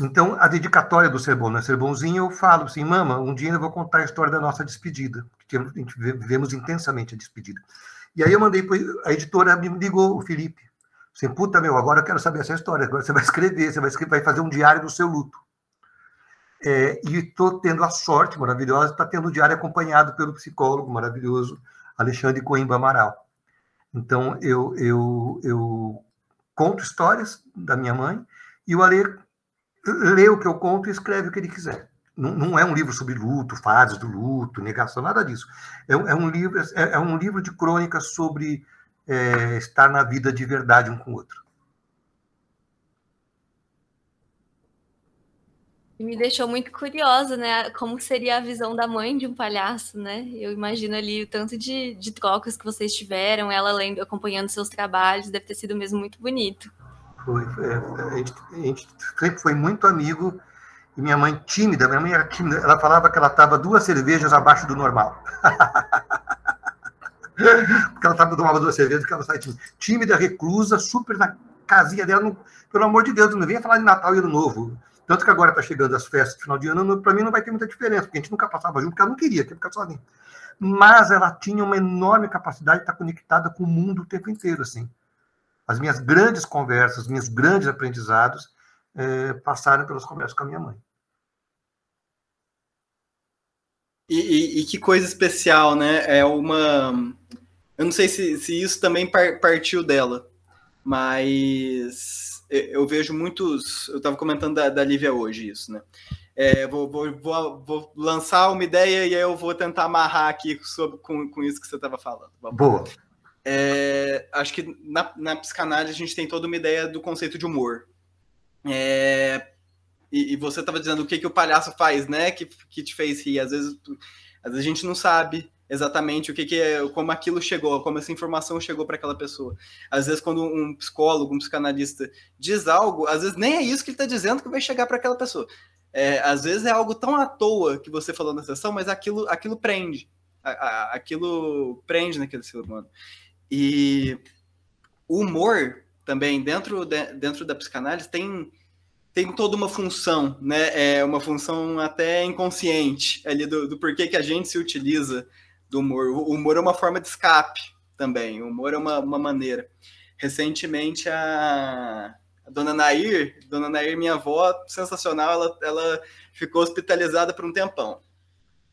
Então, a dedicatória do Ser Bom Não é Ser Bonzinho, eu falo assim, mama, um dia eu vou contar a história da nossa despedida, que vivemos intensamente a despedida. E aí eu mandei para a editora, me ligou, o Felipe, assim, puta meu, agora eu quero saber essa história, agora você vai escrever, você vai, escrever, vai fazer um diário do seu luto. É, e estou tendo a sorte maravilhosa de estar tá tendo o diário acompanhado pelo psicólogo maravilhoso Alexandre Coimbra Amaral. Então, eu, eu, eu conto histórias da minha mãe e o Ale lê o que eu conto e escreve o que ele quiser. Não, não é um livro sobre luto, fases do luto, negação, nada disso. É, é um, livro, é, é, um livro de crônicas sobre é, estar na vida de verdade um com o outro. Me deixou muito curiosa, né? Como seria a visão da mãe de um palhaço, né? Eu imagino ali o tanto de, de trocas que vocês tiveram, ela lendo, acompanhando seus trabalhos, deve ter sido mesmo muito bonito. Foi, foi a, gente, a gente sempre foi muito amigo e minha mãe tímida, minha mãe era tímida, ela falava que ela estava duas cervejas abaixo do normal. [laughs] Porque ela tomando duas cervejas, porque ela estava tímida. tímida, reclusa, super na casinha dela. Não, pelo amor de Deus, não venha falar de Natal e Ano Novo. Tanto que agora está chegando as festas de final de ano, para mim não vai ter muita diferença, porque a gente nunca passava junto, porque ela não queria, queria ficar sozinha. Mas ela tinha uma enorme capacidade de estar conectada com o mundo o tempo inteiro, assim. As minhas grandes conversas, os meus grandes aprendizados é, passaram pelas conversas com a minha mãe. E, e, e, que coisa especial, né? É uma. Eu não sei se, se isso também partiu dela, mas eu vejo muitos. Eu estava comentando da, da Lívia hoje isso, né? É, vou, vou, vou, vou, lançar uma ideia e aí eu vou tentar amarrar aqui sobre, com, com isso que você estava falando. Boa. É, acho que na, na psicanálise a gente tem toda uma ideia do conceito de humor. É, e, e, você estava dizendo o que, que o palhaço faz, né? Que, que te fez rir. Às vezes, às vezes a gente não sabe exatamente o que, que é, como aquilo chegou, como essa informação chegou para aquela pessoa. Às vezes, quando um psicólogo, um psicanalista diz algo, às vezes nem é isso que ele está dizendo que vai chegar para aquela pessoa. É, às vezes é algo tão à toa que você falou na sessão, mas aquilo, aquilo prende. A, a, aquilo prende naquele ser humano. E o humor também, dentro, de, dentro da psicanálise, tem tem toda uma função, né? É uma função até inconsciente ali do, do porquê que a gente se utiliza do humor. O humor é uma forma de escape também. O humor é uma, uma maneira. Recentemente, a, a, dona Nair, dona Nair, minha avó, sensacional, ela, ela ficou hospitalizada por um tempão,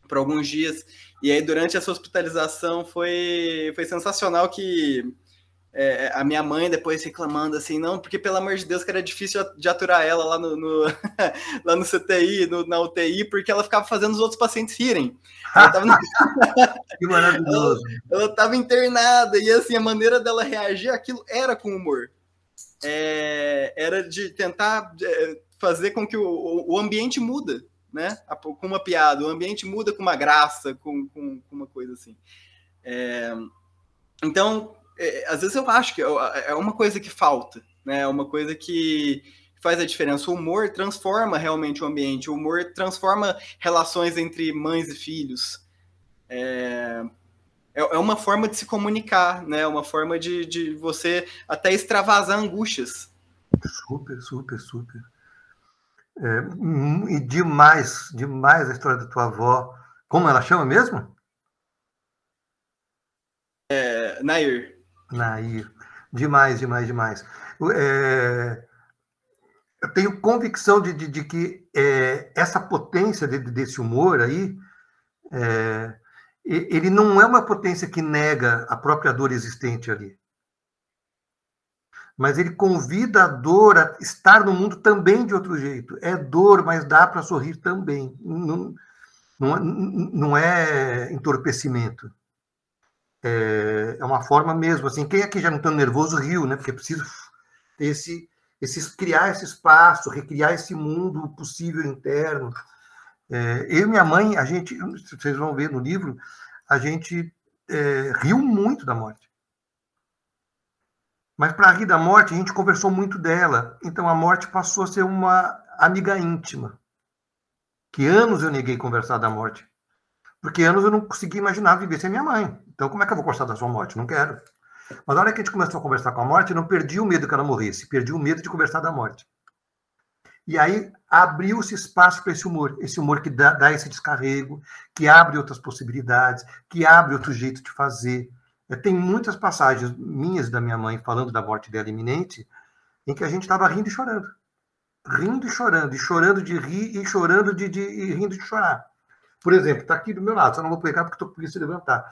por alguns dias. E aí, durante essa hospitalização, foi, foi sensacional que é, a minha mãe depois reclamando assim, não, porque pelo amor de Deus que era difícil de aturar ela lá no, no [laughs] lá no CTI, no, na UTI, porque ela ficava fazendo os outros pacientes rirem. Ela tava... [laughs] que maravilhoso. Ela estava internada e assim, a maneira dela reagir aquilo era com humor. É, era de tentar é, fazer com que o, o ambiente muda, né? Com uma piada, o ambiente muda com uma graça, com, com, com uma coisa assim. É, então, é, às vezes eu acho que é, é uma coisa que falta, né? É uma coisa que faz a diferença. O humor transforma realmente o ambiente, o humor transforma relações entre mães e filhos. É, é, é uma forma de se comunicar, né? Uma forma de, de você até extravasar angústias. Super, super, super. É, e demais, demais a história da tua avó. Como ela chama mesmo? É, Nair. Nair. Demais, demais, demais. É, eu tenho convicção de, de, de que é, essa potência de, desse humor aí, é, ele não é uma potência que nega a própria dor existente ali. Mas ele convida a dor a estar no mundo também de outro jeito. É dor, mas dá para sorrir também. Não, não, não é entorpecimento é, é uma forma mesmo, assim, quem aqui já não está nervoso riu, né? Porque é preciso ter esse, esse, criar esse espaço, recriar esse mundo possível interno. É, eu e minha mãe, a gente, vocês vão ver no livro, a gente é, riu muito da morte. Mas para rir da morte, a gente conversou muito dela. Então a morte passou a ser uma amiga íntima. Que anos eu neguei conversar da morte. Porque anos eu não conseguia imaginar viver sem minha mãe. Então, como é que eu vou gostar da sua morte? Não quero. Mas na hora que a gente começou a conversar com a morte, não perdi o medo que ela morresse, perdi o medo de conversar da morte. E aí abriu-se espaço para esse humor, esse humor que dá, dá, esse descarrego, que abre outras possibilidades, que abre outro jeito de fazer. É, tem muitas passagens minhas da minha mãe falando da morte dela iminente, em que a gente estava rindo e chorando. Rindo e chorando, e chorando de rir e chorando de, de e rindo de chorar. Por exemplo, está aqui do meu lado, só não vou pegar porque estou com levantar.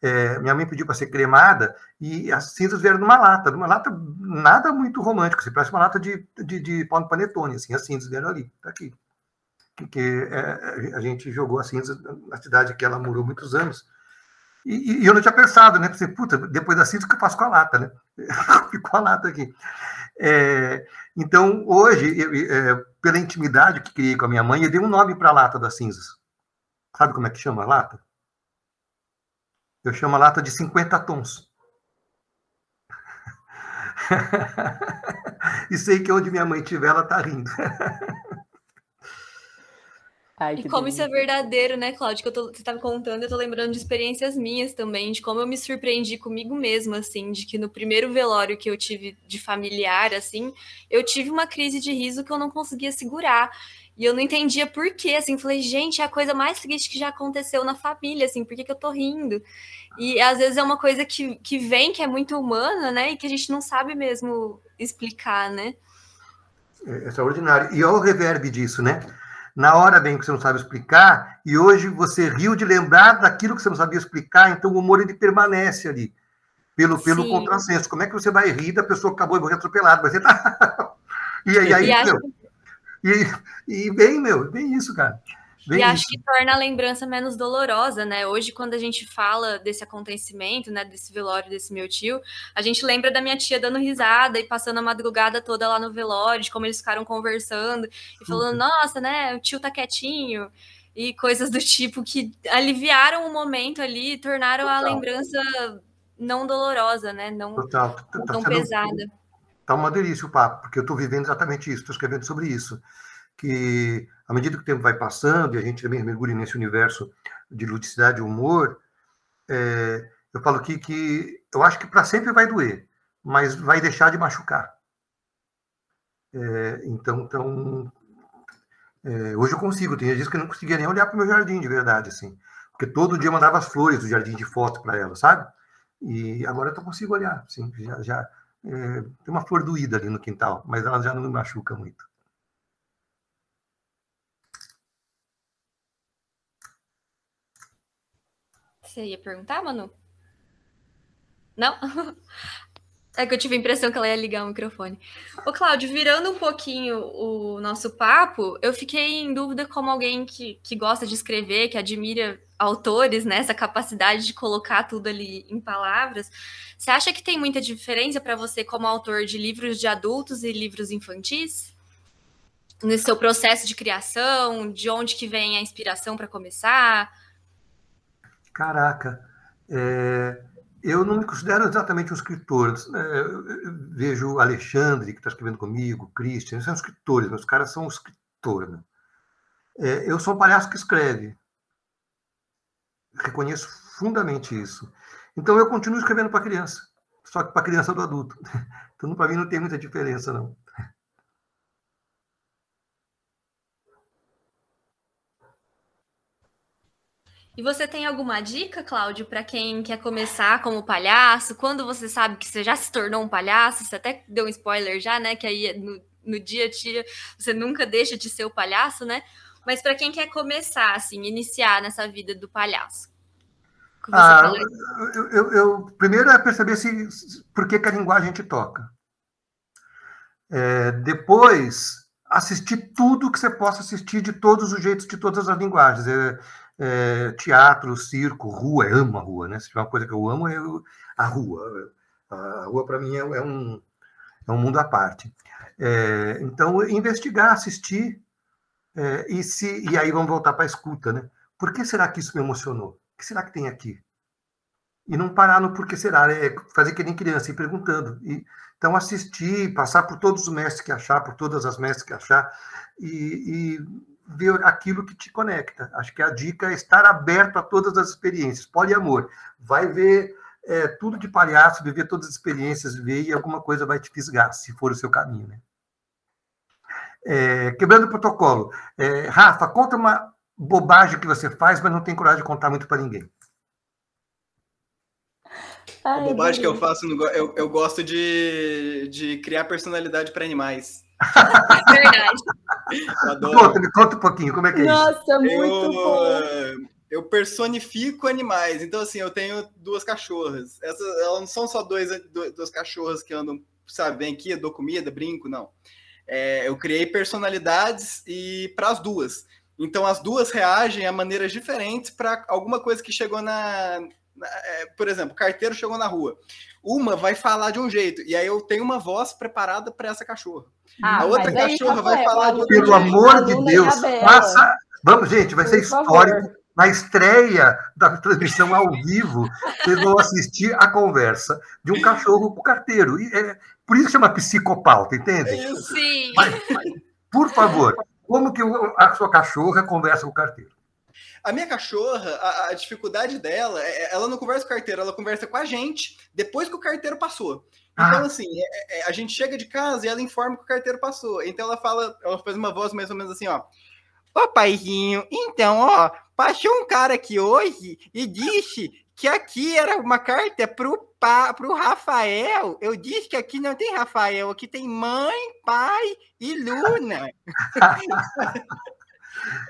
É, minha mãe pediu para ser cremada e as cinzas vieram numa lata, numa lata nada muito romântico, assim, parece uma lata de, de, de pão de panetone, assim, as cinzas vieram ali, está aqui. Que, que é, a gente jogou as cinzas na cidade que ela morou muitos anos. E, e, eu não tinha pensado, né? Pensei, puta, depois da cinza, o que eu faço com a lata, né? [laughs] Ficou a lata aqui. É, então, hoje, eu, é, pela intimidade que criei com a minha mãe, eu dei um nome para a lata das cinzas. Sabe como é que chama a lata? Eu chamo a lata de 50 tons. [laughs] e sei que onde minha mãe estiver, ela está rindo. [laughs] Ai, e como delícia. isso é verdadeiro, né, Cláudio? Que eu tô, você tá me contando, eu tô lembrando de experiências minhas também, de como eu me surpreendi comigo mesma, assim, de que no primeiro velório que eu tive de familiar, assim, eu tive uma crise de riso que eu não conseguia segurar. E eu não entendia por quê, assim, falei, gente, é a coisa mais triste que já aconteceu na família, assim, por que, que eu tô rindo? E às vezes é uma coisa que, que vem, que é muito humana, né, e que a gente não sabe mesmo explicar, né? É extraordinário. E olha o reverb disso, né? na hora vem que você não sabe explicar, e hoje você riu de lembrar daquilo que você não sabia explicar, então o humor ele permanece ali, pelo, pelo contrassenso. Como é que você vai rir da pessoa que acabou de morrer atropelada? Mas você tá... [laughs] e aí, aí e, meu, e, e bem, meu, bem isso, cara. Bem e acho que torna a lembrança menos dolorosa, né? Hoje, quando a gente fala desse acontecimento, né, desse velório desse meu tio, a gente lembra da minha tia dando risada e passando a madrugada toda lá no velório, de como eles ficaram conversando e falando, uhum. nossa, né, o tio tá quietinho e coisas do tipo que aliviaram o momento ali, tornaram Total. a lembrança não dolorosa, né? Não Total. Tá, tá tão pesada. Tá uma delícia o papo, porque eu estou vivendo exatamente isso, estou escrevendo sobre isso que, à medida que o tempo vai passando e a gente também mergulha nesse universo de ludicidade e humor, é, eu falo aqui que eu acho que para sempre vai doer, mas vai deixar de machucar. É, então, então é, hoje eu consigo. Tem dias que eu não conseguia nem olhar para o meu jardim de verdade, assim, porque todo dia eu mandava as flores do jardim de foto para ela, sabe? E agora eu consigo olhar, assim, já, já é, tem uma flor doída ali no quintal, mas ela já não me machuca muito. Você ia perguntar, Manu? Não? [laughs] É que eu tive a impressão que ela ia ligar o microfone. Ô, Cláudio, virando um pouquinho o nosso papo, eu fiquei em dúvida como alguém que, que gosta de escrever, que admira autores, né? Essa capacidade de colocar tudo ali em palavras. Você acha que tem muita diferença para você como autor de livros de adultos e livros infantis? Nesse seu processo de criação, de onde que vem a inspiração para começar? Caraca, é, eu não me considero exatamente um escritor. É, vejo Alexandre, que está escrevendo comigo, Christian, são escritores, meus caras são escritores. Né? É, eu sou um palhaço que escreve. Reconheço fundamente isso. Então eu continuo escrevendo para criança, só que para criança do adulto. [laughs] Então, para mim, não tem muita diferença, não. E você tem alguma dica, Cláudio, para quem quer começar como palhaço? Quando você sabe que você já se tornou um palhaço, você até deu um spoiler já, né? Que aí no, no dia a dia você nunca deixa de ser o palhaço, né? Mas para quem quer começar, assim, iniciar nessa vida do palhaço. Ah, eu, eu, eu, primeiro é perceber se, por que, que a linguagem te toca. É, depois, assistir tudo que você possa assistir de todos os jeitos, de todas as linguagens. É, é, teatro, circo, rua, eu amo a rua, né? Se tiver uma coisa que eu amo é a rua. A rua, para mim, é, é, um, é um mundo à parte. É, então, investigar, assistir, é, e, se, e aí vamos voltar para a escuta, né? Por que será que isso me emocionou? O que será que tem aqui? E não parar no porquê será, é fazer que nem criança, ir perguntando. E, então, assistir, passar por todos os mestres que achar, por todas as mestres que achar, e, e ver aquilo que te conecta. Acho que a dica é estar aberto a todas as experiências. Poliamor. Vai ver é, tudo de palhaço, viver todas as experiências, ver e alguma coisa vai te fisgar, se for o seu caminho. Né? É, quebrando o protocolo. É, Rafa, conta uma bobagem que você faz, mas não tem coragem de contar muito para ninguém. Ai, a bobagem que eu faço, eu, eu gosto de, de criar personalidade para animais. Verdade. [laughs] Conta, me conta um pouquinho, como é que é Nossa, isso? Nossa, muito eu, bom. Eu personifico animais. Então, assim, eu tenho duas cachorras. Essas, elas não são só dois, duas cachorras que andam, sabe, vem aqui, dou comida, brinco, não. É, eu criei personalidades e para as duas. Então, as duas reagem a maneiras diferentes para alguma coisa que chegou na, é, por exemplo, o carteiro chegou na rua. Uma vai falar de um jeito, e aí eu tenho uma voz preparada para essa cachorra. Ah, a outra cachorra vai falar de outro Pelo jeito. amor de Deus, faça. Vamos, gente, vai ser histórico. Na estreia da transmissão ao vivo, vocês vão assistir a conversa de um cachorro com o carteiro. E é, por isso chama psicopauta, entende? Sim. Mas, mas, por favor, como que a sua cachorra conversa com o carteiro? A minha cachorra, a, a, dificuldade dela, é, é, ela não conversa com o carteiro, ela conversa com a gente depois que o carteiro passou. Então, ah. assim, é, é, a gente chega de casa e ela informa que o carteiro passou. Então ela fala, ela faz uma voz mais ou menos assim, ó. Ô paizinho, então, ó, passou um cara aqui hoje e disse que aqui era uma carta pro, pa, pro Rafael. Eu disse que aqui não tem Rafael, aqui tem mãe, pai e Luna. [laughs]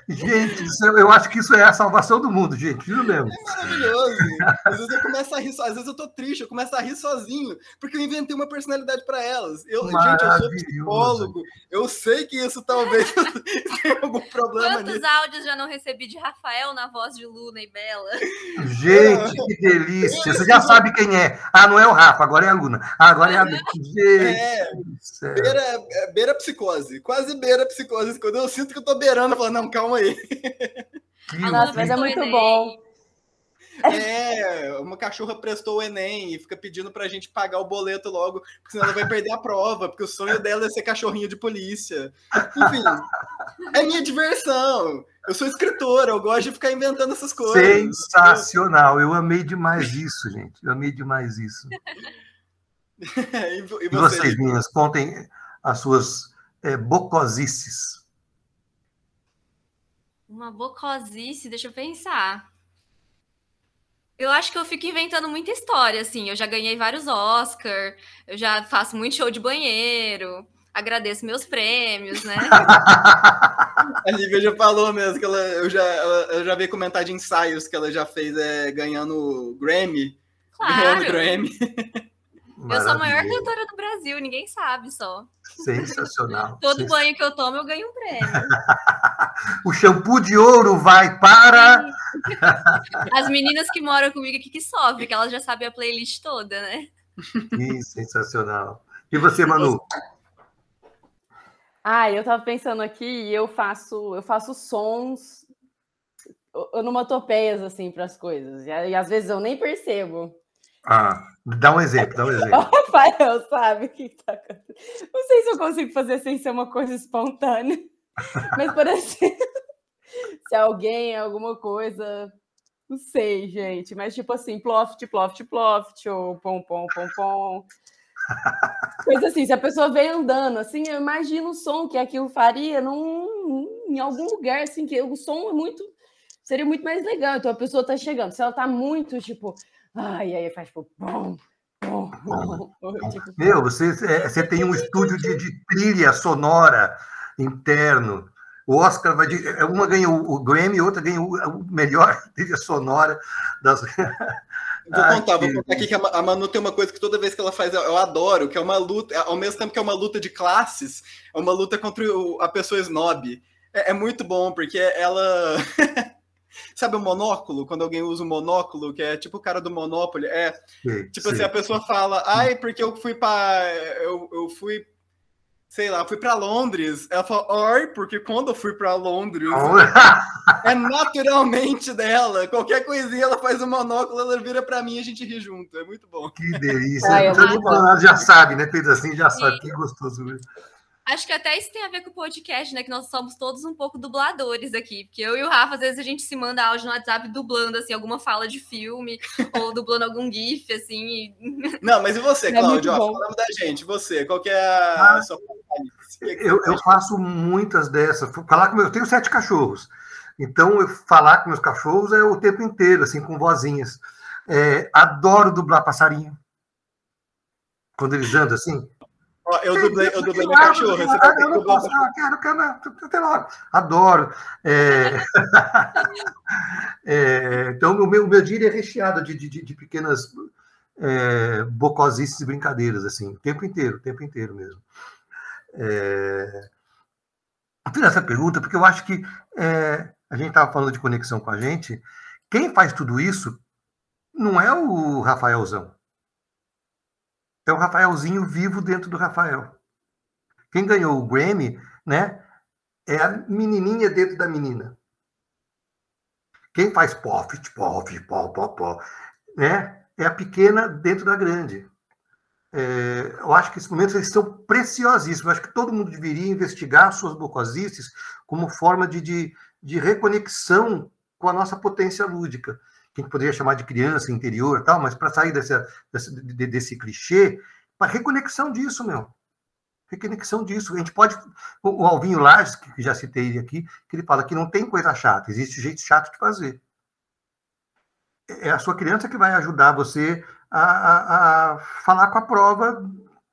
Gente, eu acho que isso é a salvação do mundo, gente, juro mesmo. É maravilhoso. Às vezes eu começo a rir, às vezes eu tô triste, eu começo a rir sozinho, porque eu inventei uma personalidade para elas. Eu, gente, eu sou psicólogo, eu sei que isso talvez [laughs] tenha algum problema Quantos nisso. áudios já não recebi de Rafael na voz de Luna e Bela? Gente, que delícia. Você já sabe quem é. Ah, não é o Rafa, agora é a Luna. Ah, agora é a Luna. Gente, é, beira, é, beira psicose, quase beira psicose. Quando eu sinto que eu tô beirando, falo, não, calma aí. Nossa, mas é muito bom. É, uma cachorra prestou o Enem e fica pedindo pra gente pagar o boleto logo, porque senão ela vai perder a prova, porque o sonho dela é ser cachorrinho de polícia. Enfim, é minha diversão. Eu sou escritora, eu gosto de ficar inventando essas coisas. Sensacional, eu amei demais isso, gente. Eu amei demais isso. [laughs] e, e, e vocês, meninas, contem as suas é, bocosices. Uma bocosice, deixa eu pensar. Eu acho que eu fico inventando muita história, assim. Eu já ganhei vários Oscar, eu já faço muito show de banheiro, agradeço meus prêmios, né? [laughs] A Lívia já falou mesmo que ela, eu, já, ela, eu já vi comentar de ensaios que ela já fez é, ganhando Grammy. Claro. Ganhando Grammy. [laughs] Eu sou a maior cantora do Brasil, ninguém sabe só. Sensacional. [laughs] Todo Sensacional. banho que eu tomo, eu ganho um prêmio. [laughs] o shampoo de ouro vai para. As meninas que moram comigo aqui que sofrem, que elas já sabem a playlist toda, né? Sim, sensacional. E você, Manu? Ah, eu tava pensando aqui e eu faço, eu faço sons onomatopeias assim para as coisas. E, e às vezes eu nem percebo. Ah, dá um exemplo, dá um [laughs] exemplo. O Rafael sabe o que está acontecendo. Não sei se eu consigo fazer sem ser uma coisa espontânea. [laughs] Mas, por exemplo, [laughs] se alguém, alguma coisa. Não sei, gente. Mas, tipo assim, ploft, ploft, ploft, ou pom, pom, pom, pom. Coisa assim, se a pessoa vem andando, assim, eu imagino o som que aquilo faria num, em algum lugar, assim, que o som é muito. Seria muito mais legal. Então a pessoa tá chegando. Se ela tá muito, tipo, Ai, aí faz tipo. Bom, bom, bom. Tipo, Meu, você, é, você tem um estúdio de, de, trilha sonora interno. O Oscar vai. De, é, uma ganha o, Grammy, outra ganha o, o melhor [laughs] trilha sonora das. Vou contar, vou contar aqui que a Manu tem uma coisa que toda vez que ela faz eu adoro, que é uma luta, ao mesmo tempo que é uma luta de classes, é uma luta contra a pessoa snob. É, é muito bom, porque ela. [laughs] Sabe o monóculo? Quando alguém usa o monóculo, que é tipo o cara do Monopoly. É. Sim, tipo sim. assim, a pessoa fala, ai, porque eu fui para eu, eu fui. Sei lá, fui para Londres. Ela fala, ai, porque quando eu fui para Londres. [laughs] é naturalmente dela. Qualquer coisinha ela faz o um monóculo, ela vira para mim e a gente ri junto. É muito bom. Que delícia. Ai, já sabe, né? Fez assim, já sabe. Que gostoso. Mesmo. Acho que até isso tem a ver com o podcast, né? Que nós somos todos um pouco dubladores aqui. Porque eu e o Rafa, às vezes, a gente se manda áudio no WhatsApp dublando, assim, alguma fala de filme, [laughs] ou dublando algum GIF, assim. E... [laughs] Não, mas e você, é Cláudio? falando da gente, você, qual que é a ah, sua eu, eu faço muitas dessas. Falar com eu tenho sete cachorros. Então, eu falar com meus cachorros é o tempo inteiro, assim, com vozinhas. É, adoro dublar passarinho. Quando eles andam assim, eu dublei, eu dublei minha cachorra. Você vai ter que dublar. Ah, quero, quero, até logo. Adoro. É... [laughs] é... então, o meu, o meu dia é recheado de, de, de pequenas é, bocosices e brincadeiras, assim, o tempo inteiro, o tempo inteiro mesmo. É... Eu fiz essa pergunta porque eu acho que é, a gente estava falando de conexão com a gente. Quem faz tudo isso não é o Rafaelzão. É o Rafaelzinho vivo dentro do Rafael. Quem ganhou o Grammy, né, é a menininha dentro da menina. Quem faz pop, pop, pop, pop, pop, né, é a pequena dentro da grande. É, eu acho que esses momentos eles são preciosíssimos. Eu acho que todo mundo deveria investigar suas bocosices como forma de, de, de reconexão com a nossa potência lúdica, que a gente poderia chamar de criança interior, tal, mas para sair desse, desse, desse clichê, para reconexão disso, meu. Reconexão disso. A gente pode. O Alvinho Lages, que já citei aqui, que ele fala que não tem coisa chata, existe jeito chato de fazer. É a sua criança que vai ajudar você a, a, a falar com a prova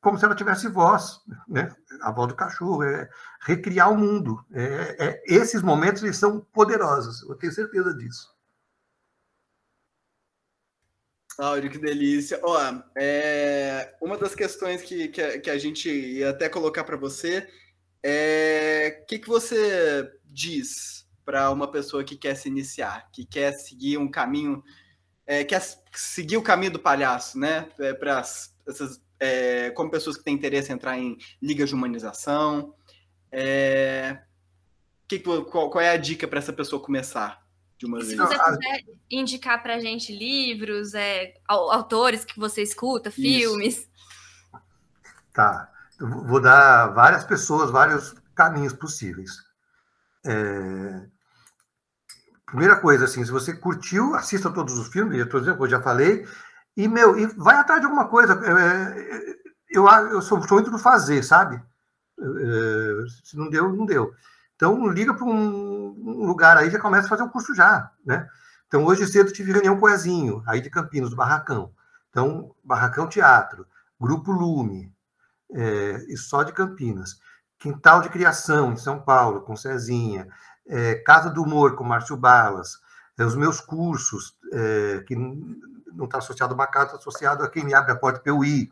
como se ela tivesse voz, né? a voz do cachorro, é recriar o mundo. É, é, esses momentos eles são poderosos, eu tenho certeza disso. Áudio, que delícia. Ó, é, uma das questões que, que, a, que a gente ia até colocar para você é o que, que você diz para uma pessoa que quer se iniciar, que quer seguir um caminho é, quer seguir o caminho do palhaço, né? É, para essas é, como pessoas que têm interesse em entrar em ligas de humanização. É, que, qual, qual, é a dica para essa pessoa começar de uma vez? Se você quiser indicar para a gente livros, é, autores que você escuta, filmes. Isso. Tá. Eu vou dar várias pessoas, vários caminhos possíveis. É, primeira coisa, assim, se você curtiu, assista todos os filmes, eu, exemplo, eu já falei, e, meu, e vai atrás de alguma coisa. É, é, eu, eu sou, sou muito do fazer, sabe? É, se não deu, não deu. Então, liga para um, lugar aí, já começa a fazer um curso já, né? Então, hoje cedo tive reunião com o Ezinho, aí de Campinas, do Barracão. Então, Barracão Teatro, Grupo Lume, é, e só de Campinas. Quintal de Criação, em São Paulo, com Cezinha é, Casa do Humor com Márcio Balas, é, os meus cursos, é, que não está associado a uma casa, está associado a quem me abre a porta PUI,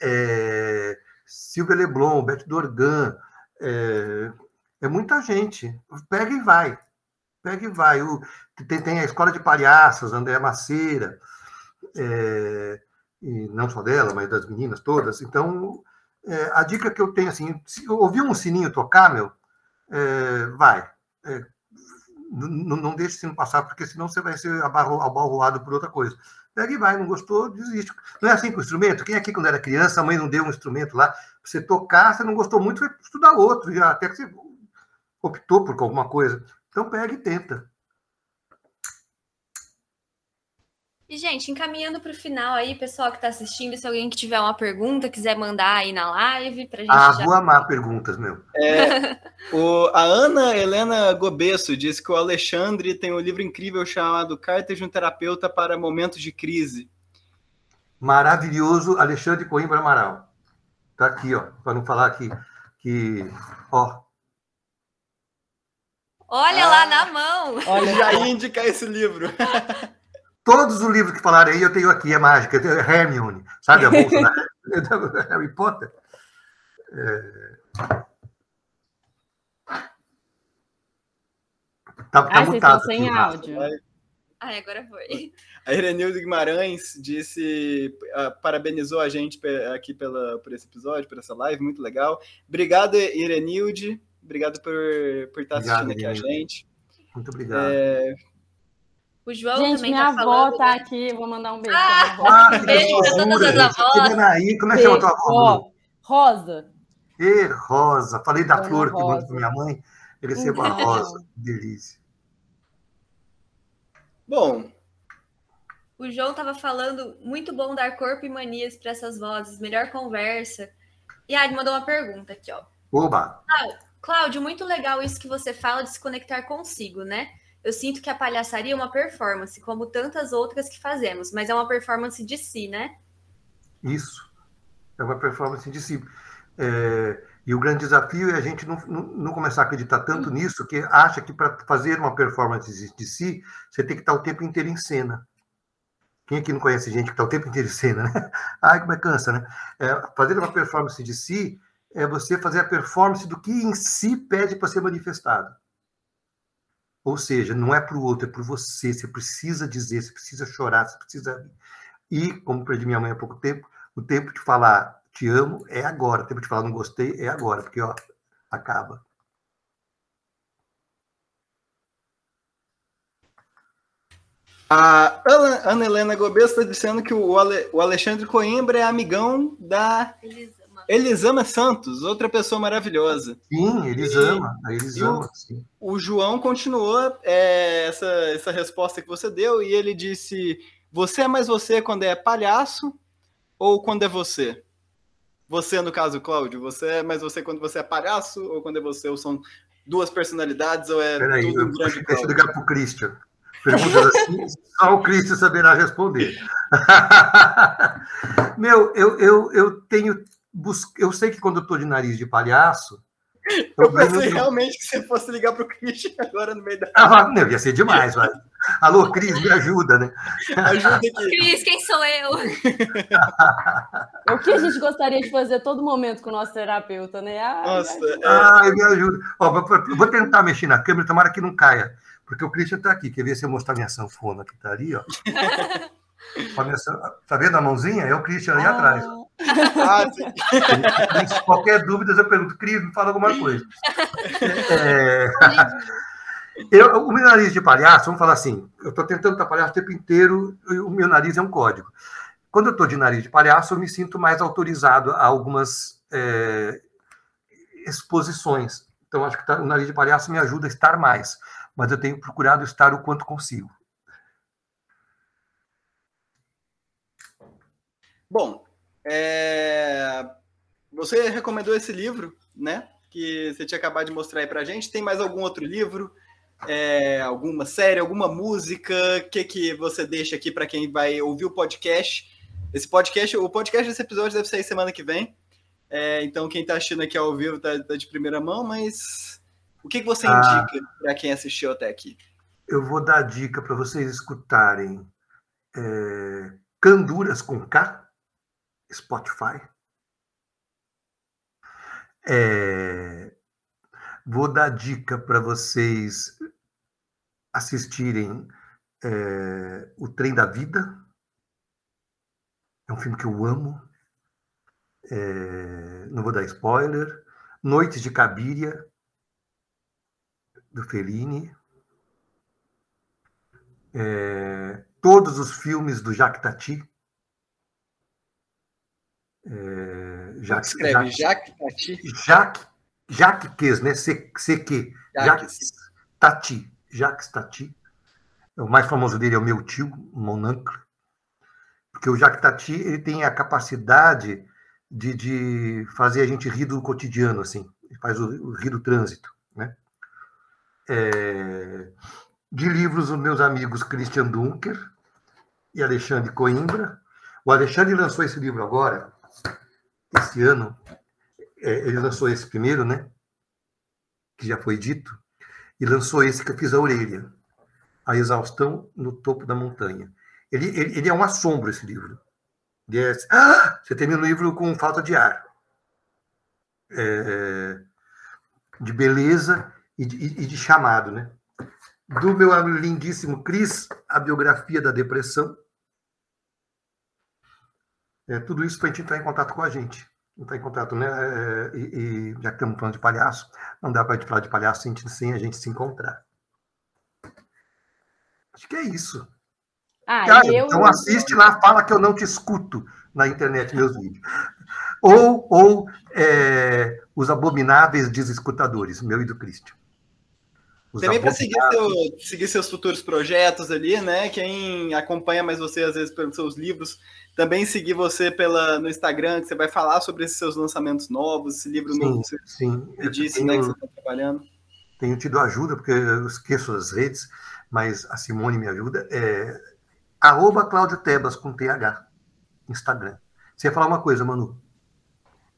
é, Silvia Leblon, Beto Dorgan, é, é, muita gente. Pega e vai. Pega e vai. O, tem, tem, a Escola de Palhaços, André Maceira, é, e não só dela, mas das meninas todas. Então, é, a dica que eu tenho, assim, se ouvir um sininho tocar, meu, é, vai é, não, não deixe o sino passar, porque senão você vai ser abalroado por outra coisa. Pega e vai, não gostou, desiste. Não é assim com o instrumento? Quem aqui, quando era criança, a mãe não deu um instrumento lá para você tocar, você não gostou muito, vai estudar outro, já, até que você optou por alguma coisa. Então pega e tenta. E, gente, encaminhando para o final aí, pessoal que está assistindo, se alguém que tiver uma pergunta, quiser mandar aí na live para a gente. Ah, já... vou amar perguntas, meu. É, o, a Ana Helena Gobesso disse que o Alexandre tem um livro incrível chamado Cartas de um Terapeuta para Momentos de Crise. Maravilhoso, Alexandre Coimbra Amaral. Está aqui, ó, para não falar aqui que, ó. Olha ah, lá na mão. Olha, já ia indicar esse livro. [laughs] Todos os livros que falarem aí eu tenho aqui, é mágica. Hermione, sabe a bolsa [laughs] da Harry Potter? É... Tá, tá ah, mutado. sem aqui, áudio. Ah, agora foi. A Irenildo Guimarães disse, uh, parabenizou a gente aqui pela, por esse episódio, por essa live, muito legal. Obrigado, Irenilde. Obrigado por, por estar obrigado, assistindo aqui a gente. Muito obrigado. É, o João Gente, também minha tá avó falando, tá aqui, vou mandar um beijo. Ah, ah beijo para todas as avós. Aí, como é que chama tua avó? Rosa. E Rosa, falei da Dona flor Rosa. que mandou para minha mãe, eu recebo a rosa, que delícia. Bom. O João estava falando, muito bom dar corpo e manias para essas vozes, melhor conversa. E a Ari mandou uma pergunta aqui, ó. Oba! Cláudio, muito legal isso que você fala de se conectar consigo, né? eu sinto que a palhaçaria é uma performance, como tantas outras que fazemos, mas é uma performance de si, né? Isso. É uma performance de si. É, e o grande desafio é a gente não, não, não começar a acreditar tanto uhum. nisso que acha que para fazer uma performance de si, você tem que estar o tempo inteiro em cena. Quem aqui não conhece gente que está o tempo inteiro em cena, né? [laughs] Ai, como é cansa, né? É, fazer uma performance de si é você fazer a performance do que em si pede para ser manifestado. Ou seja, não é para o outro, é por você. Você precisa dizer, você precisa chorar, você precisa. E, como perdi minha mãe há pouco tempo, o tempo de falar te amo é agora, o tempo de falar não gostei é agora, porque ó, acaba. A Ana Helena Gomes está dizendo que o Alexandre Coimbra é amigão da Elisama, Elisama Santos, outra pessoa maravilhosa. Sim, Elisama, a Elisama. Sim. O João continuou é, essa, essa resposta que você deu e ele disse: Você é mais você quando é palhaço ou quando é você? Você, no caso, Cláudio, você é mais você quando você é palhaço ou quando é você? Ou são duas personalidades ou é Peraí, tudo um grande Deixa eu ligar para o Christian. Perguntas assim, [laughs] só o Cristo saberá responder. [laughs] Meu, eu, eu, eu tenho. Eu sei que quando eu estou de nariz de palhaço. [laughs] Eu, eu pensei realmente que você fosse ligar para o [laughs] agora no meio da. Ah, não, ia ser demais, vai. [laughs] Alô, Cris, me ajuda, né? Ajuda aqui. Cris, quem sou eu? É o que a gente gostaria de fazer todo momento com o nosso terapeuta, né? Ai, Nossa, é... Ai, me ajuda. Ó, vou tentar mexer na câmera, tomara que não caia. Porque o Christian está aqui. Quer ver se eu mostrar minha sanfona que está ali, ó? Tá vendo a mãozinha? É o Christian ali ah. atrás. Ah, sim. Qualquer dúvida, eu pergunto, Cris, me fala alguma coisa. É... Eu, o meu nariz de palhaço, vamos falar assim, eu estou tentando estar palhaço o tempo inteiro, e o meu nariz é um código. Quando eu estou de nariz de palhaço, eu me sinto mais autorizado a algumas é, exposições. Então, acho que tá, o nariz de palhaço me ajuda a estar mais mas eu tenho procurado estar o quanto consigo. Bom, é... você recomendou esse livro, né? Que você tinha acabado de mostrar aí para gente. Tem mais algum outro livro? É... alguma série, alguma música? O que, que você deixa aqui para quem vai ouvir o podcast? Esse podcast, o podcast desse episódio deve sair semana que vem. É... então, quem está assistindo aqui ao vivo está tá de primeira mão, mas o que, que você ah, indica para quem assistiu até aqui? Eu vou dar dica para vocês escutarem é, Canduras com K, Spotify. É, vou dar dica para vocês assistirem é, O Trem da Vida. É um filme que eu amo. É, não vou dar spoiler. Noites de Cabiria, do Fellini, é, todos os filmes do Jacques Tati. É, Jacques, escreve Jacques, Tati? Jacques, Jacques, né? CQ. Jacques Tati. Jacques Tati. O mais famoso dele é o meu tio, Monancle. Porque o Jacques Tati ele tem a capacidade de, de fazer a gente rir do cotidiano, assim. Ele faz o, o rir do trânsito, né? é, de livros os meus amigos Christian Dunker e Alexandre Coimbra. O Alexandre lançou esse livro agora, esse ano. É, ele lançou esse primeiro, né? Que já foi dito. E lançou esse que eu fiz a orelha. A exaustão no topo da montanha. Ele, ele, ele é um assombro, esse livro. É, ah, você termina o livro com falta de ar. É, de beleza e de, e de chamado, né? Do meu lindíssimo Cris, a biografia da depressão. É, tudo isso para a gente entrar em contato com a gente. Entrar em contato, né? É, e, e, já que estamos falando de palhaço, não dá para a gente falar de palhaço sem, sem a gente se encontrar. Acho que é isso. Ah, Cara, eu... Então assiste lá, fala que eu não te escuto na internet meus vídeos. Ou, ou é, os abomináveis desescutadores, meu e do Cristian. Também para seguir, seu, seguir seus futuros projetos ali, né? Quem acompanha mais você, às vezes, pelos seus livros, também seguir você pela, no Instagram, que você vai falar sobre esses seus lançamentos novos, esse livro sim, novo que você sim. disse, tenho, né, que você está trabalhando. Tenho tido ajuda, porque eu esqueço as redes, mas a Simone me ajuda. É, arroba Cláudio Tebas com TH, Instagram. Você ia falar uma coisa, Manu?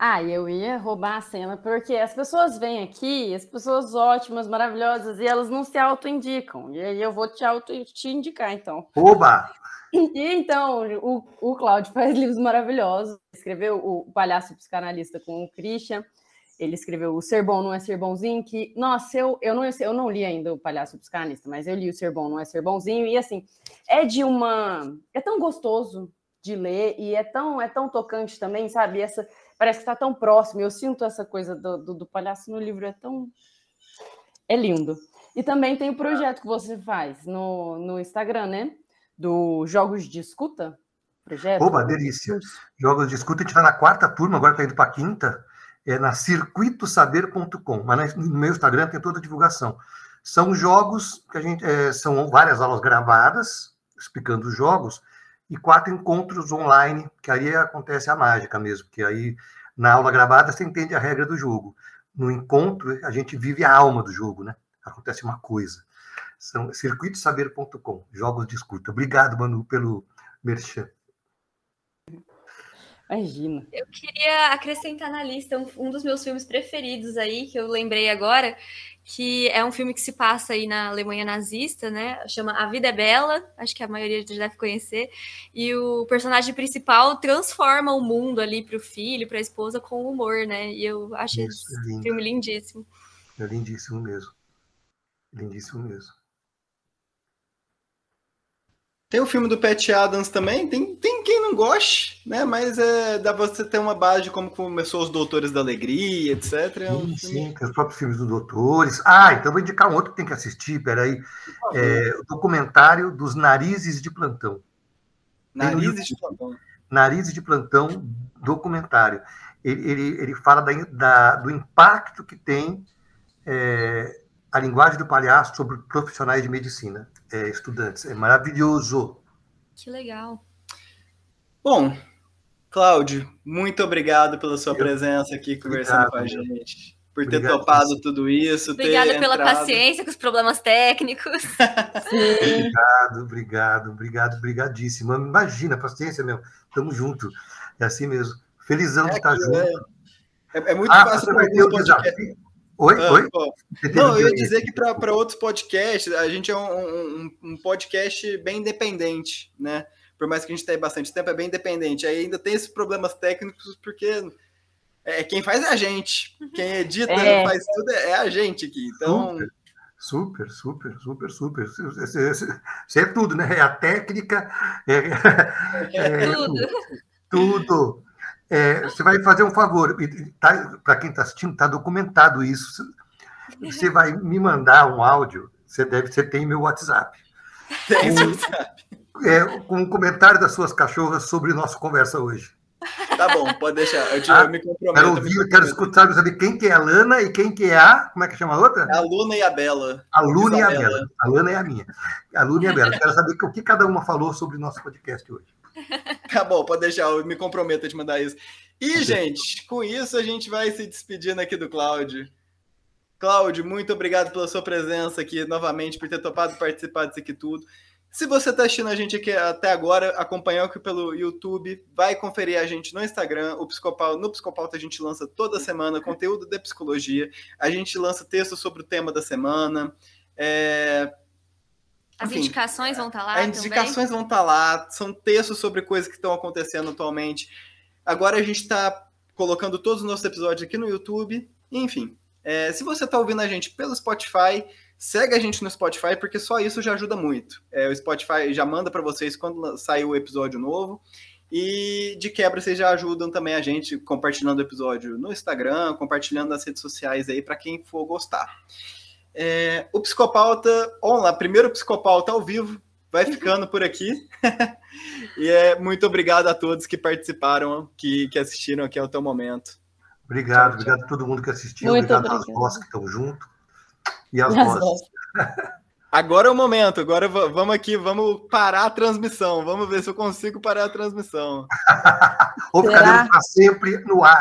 Ah, eu ia roubar a cena, porque as pessoas vêm aqui, as pessoas ótimas, maravilhosas, e elas não se auto-indicam. E aí eu vou te auto-te indicar, então. Oba! E então, o, o Cláudio faz livros maravilhosos. Escreveu O Palhaço Psicanalista com o Christian. Ele escreveu O Ser Bom Não É Ser Bonzinho, que, nossa, eu, eu, não, eu não li ainda o Palhaço Psicanista, mas eu li O Ser Bom Não É Ser Bonzinho, e assim, é de uma. É tão gostoso de ler e é tão, é tão tocante também, sabe? Essa, parece que está tão próximo. Eu sinto essa coisa do, do, do, palhaço no livro, é tão. É lindo. E também tem o projeto que você faz no, no Instagram, né? Do Jogos de Escuta. Projeto. Oba, delícia. Jogos de Escuta, a gente está na quarta turma, agora está indo para a quinta. É na circuitosaber.com. Mas no meu Instagram tem toda a divulgação. São jogos que a gente. É, são várias aulas gravadas, explicando os jogos e quatro encontros online, que aí acontece a mágica mesmo, que aí na aula gravada você entende a regra do jogo. No encontro, a gente vive a alma do jogo, né? Acontece uma coisa. São circuitosaber.com, jogos de escuta. Obrigado, Manu, pelo merchan. Imagina. Eu queria acrescentar na lista um, um, dos meus filmes preferidos aí, que eu lembrei agora, que é um filme que se passa aí na Alemanha nazista, né? Chama A Vida é Bela, acho que a maioria já deve conhecer. E o personagem principal transforma o mundo ali para o filho, para a esposa com humor, né? E eu acho Isso, esse é filme lindíssimo. É lindíssimo mesmo. Lindíssimo mesmo. Tem o filme do Pat Adams também, tem, tem quem não goste, né? Mas é, dá pra você ter uma base de como começou os Doutores da Alegria, etc. É um sim, filme... sim, tem os próprios filmes dos Doutores. Ah, então vou indicar um outro que tem que assistir, peraí. É, o documentário dos Narizes de Plantão. Narizes de Plantão. Narizes de Plantão, documentário. Ele, ele, ele fala da, da, do impacto que tem é, a linguagem do palhaço sobre profissionais de medicina é, estudantes. É maravilhoso. Que legal. Bom, Cláudio, muito obrigado pela sua Eu... presença aqui conversando obrigado, com a gente. Por ter obrigado, topado tudo isso. Obrigada pela entrado... paciência com os problemas técnicos. [laughs] obrigado, obrigado, obrigado, obrigadíssimo. Imagina, paciência, meu. Tamo junto. É assim mesmo. Felizão é de estar junto. É, é muito ah, fácil. Você vai ter o desafio. Oi, ah, oi? Não, eu ia dizer que para outros podcasts, a gente é um, um, um, podcast bem independente, né? Por mais que a gente tenha bastante tempo, é bem independente. Aí ainda tem esses problemas técnicos, porque é, quem faz é a gente. Quem edita, é. faz tudo, é, é a gente aqui. Então. Super, super, super, super. Isso é tudo, né? É a técnica, é, [laughs] é tudo. tudo. É, você vai fazer um favor, tá, para quem está assistindo, está documentado isso. Você vai me mandar um áudio, você deve, você tem meu WhatsApp. Tem com, WhatsApp. É, com um comentário das suas cachorras sobre nossa conversa hoje. Tá bom, pode deixar. Eu, te, ah, eu me comprometo. Quero ouvir, quero escutar, saber quem que é a Lana e quem que é a. Como é que chama a outra? A Luna e a Bela. A Luna e a Bela. A Luna é a minha. A Luna e a Bela. Quero saber o que cada uma falou sobre o nosso podcast hoje. [laughs] Tá bom, pode deixar, eu me comprometo a te mandar isso. E, gente, com isso a gente vai se despedindo aqui do Cláudio. Cláudio, muito obrigado pela sua presença aqui novamente, por ter topado participar disso aqui tudo. Se você está assistindo a gente aqui até agora, acompanhando aqui pelo YouTube, vai conferir a gente no Instagram, o Psicopauta, no Psicopauta a gente lança toda semana conteúdo de psicologia, a gente lança textos sobre o tema da semana, é, as Enfim, indicações vão estar tá lá. As indicações vão estar tá lá, são textos sobre coisas que estão acontecendo atualmente. Agora a gente está colocando todos os nossos episódios aqui no YouTube. Enfim, é, se você está ouvindo a gente pelo Spotify, segue a gente no Spotify, porque só isso já ajuda muito. É, o Spotify já manda para vocês quando sair o episódio novo. E de quebra, vocês já ajudam também a gente compartilhando o episódio no Instagram, compartilhando nas redes sociais aí para quem for gostar. É, o Psicopauta online, primeiro Psicopauta ao vivo, vai ficando por aqui. [laughs] e é muito obrigado a todos que participaram, que, que assistiram aqui até o momento. Obrigado, tchau, obrigado a todo mundo que assistiu, muito obrigado, obrigado. às vozes que estão junto. E as vozes. [laughs] Agora é o momento, agora vamos aqui, vamos parar a transmissão. Vamos ver se eu consigo parar a transmissão. [laughs] Ou ficaremos para sempre no ar.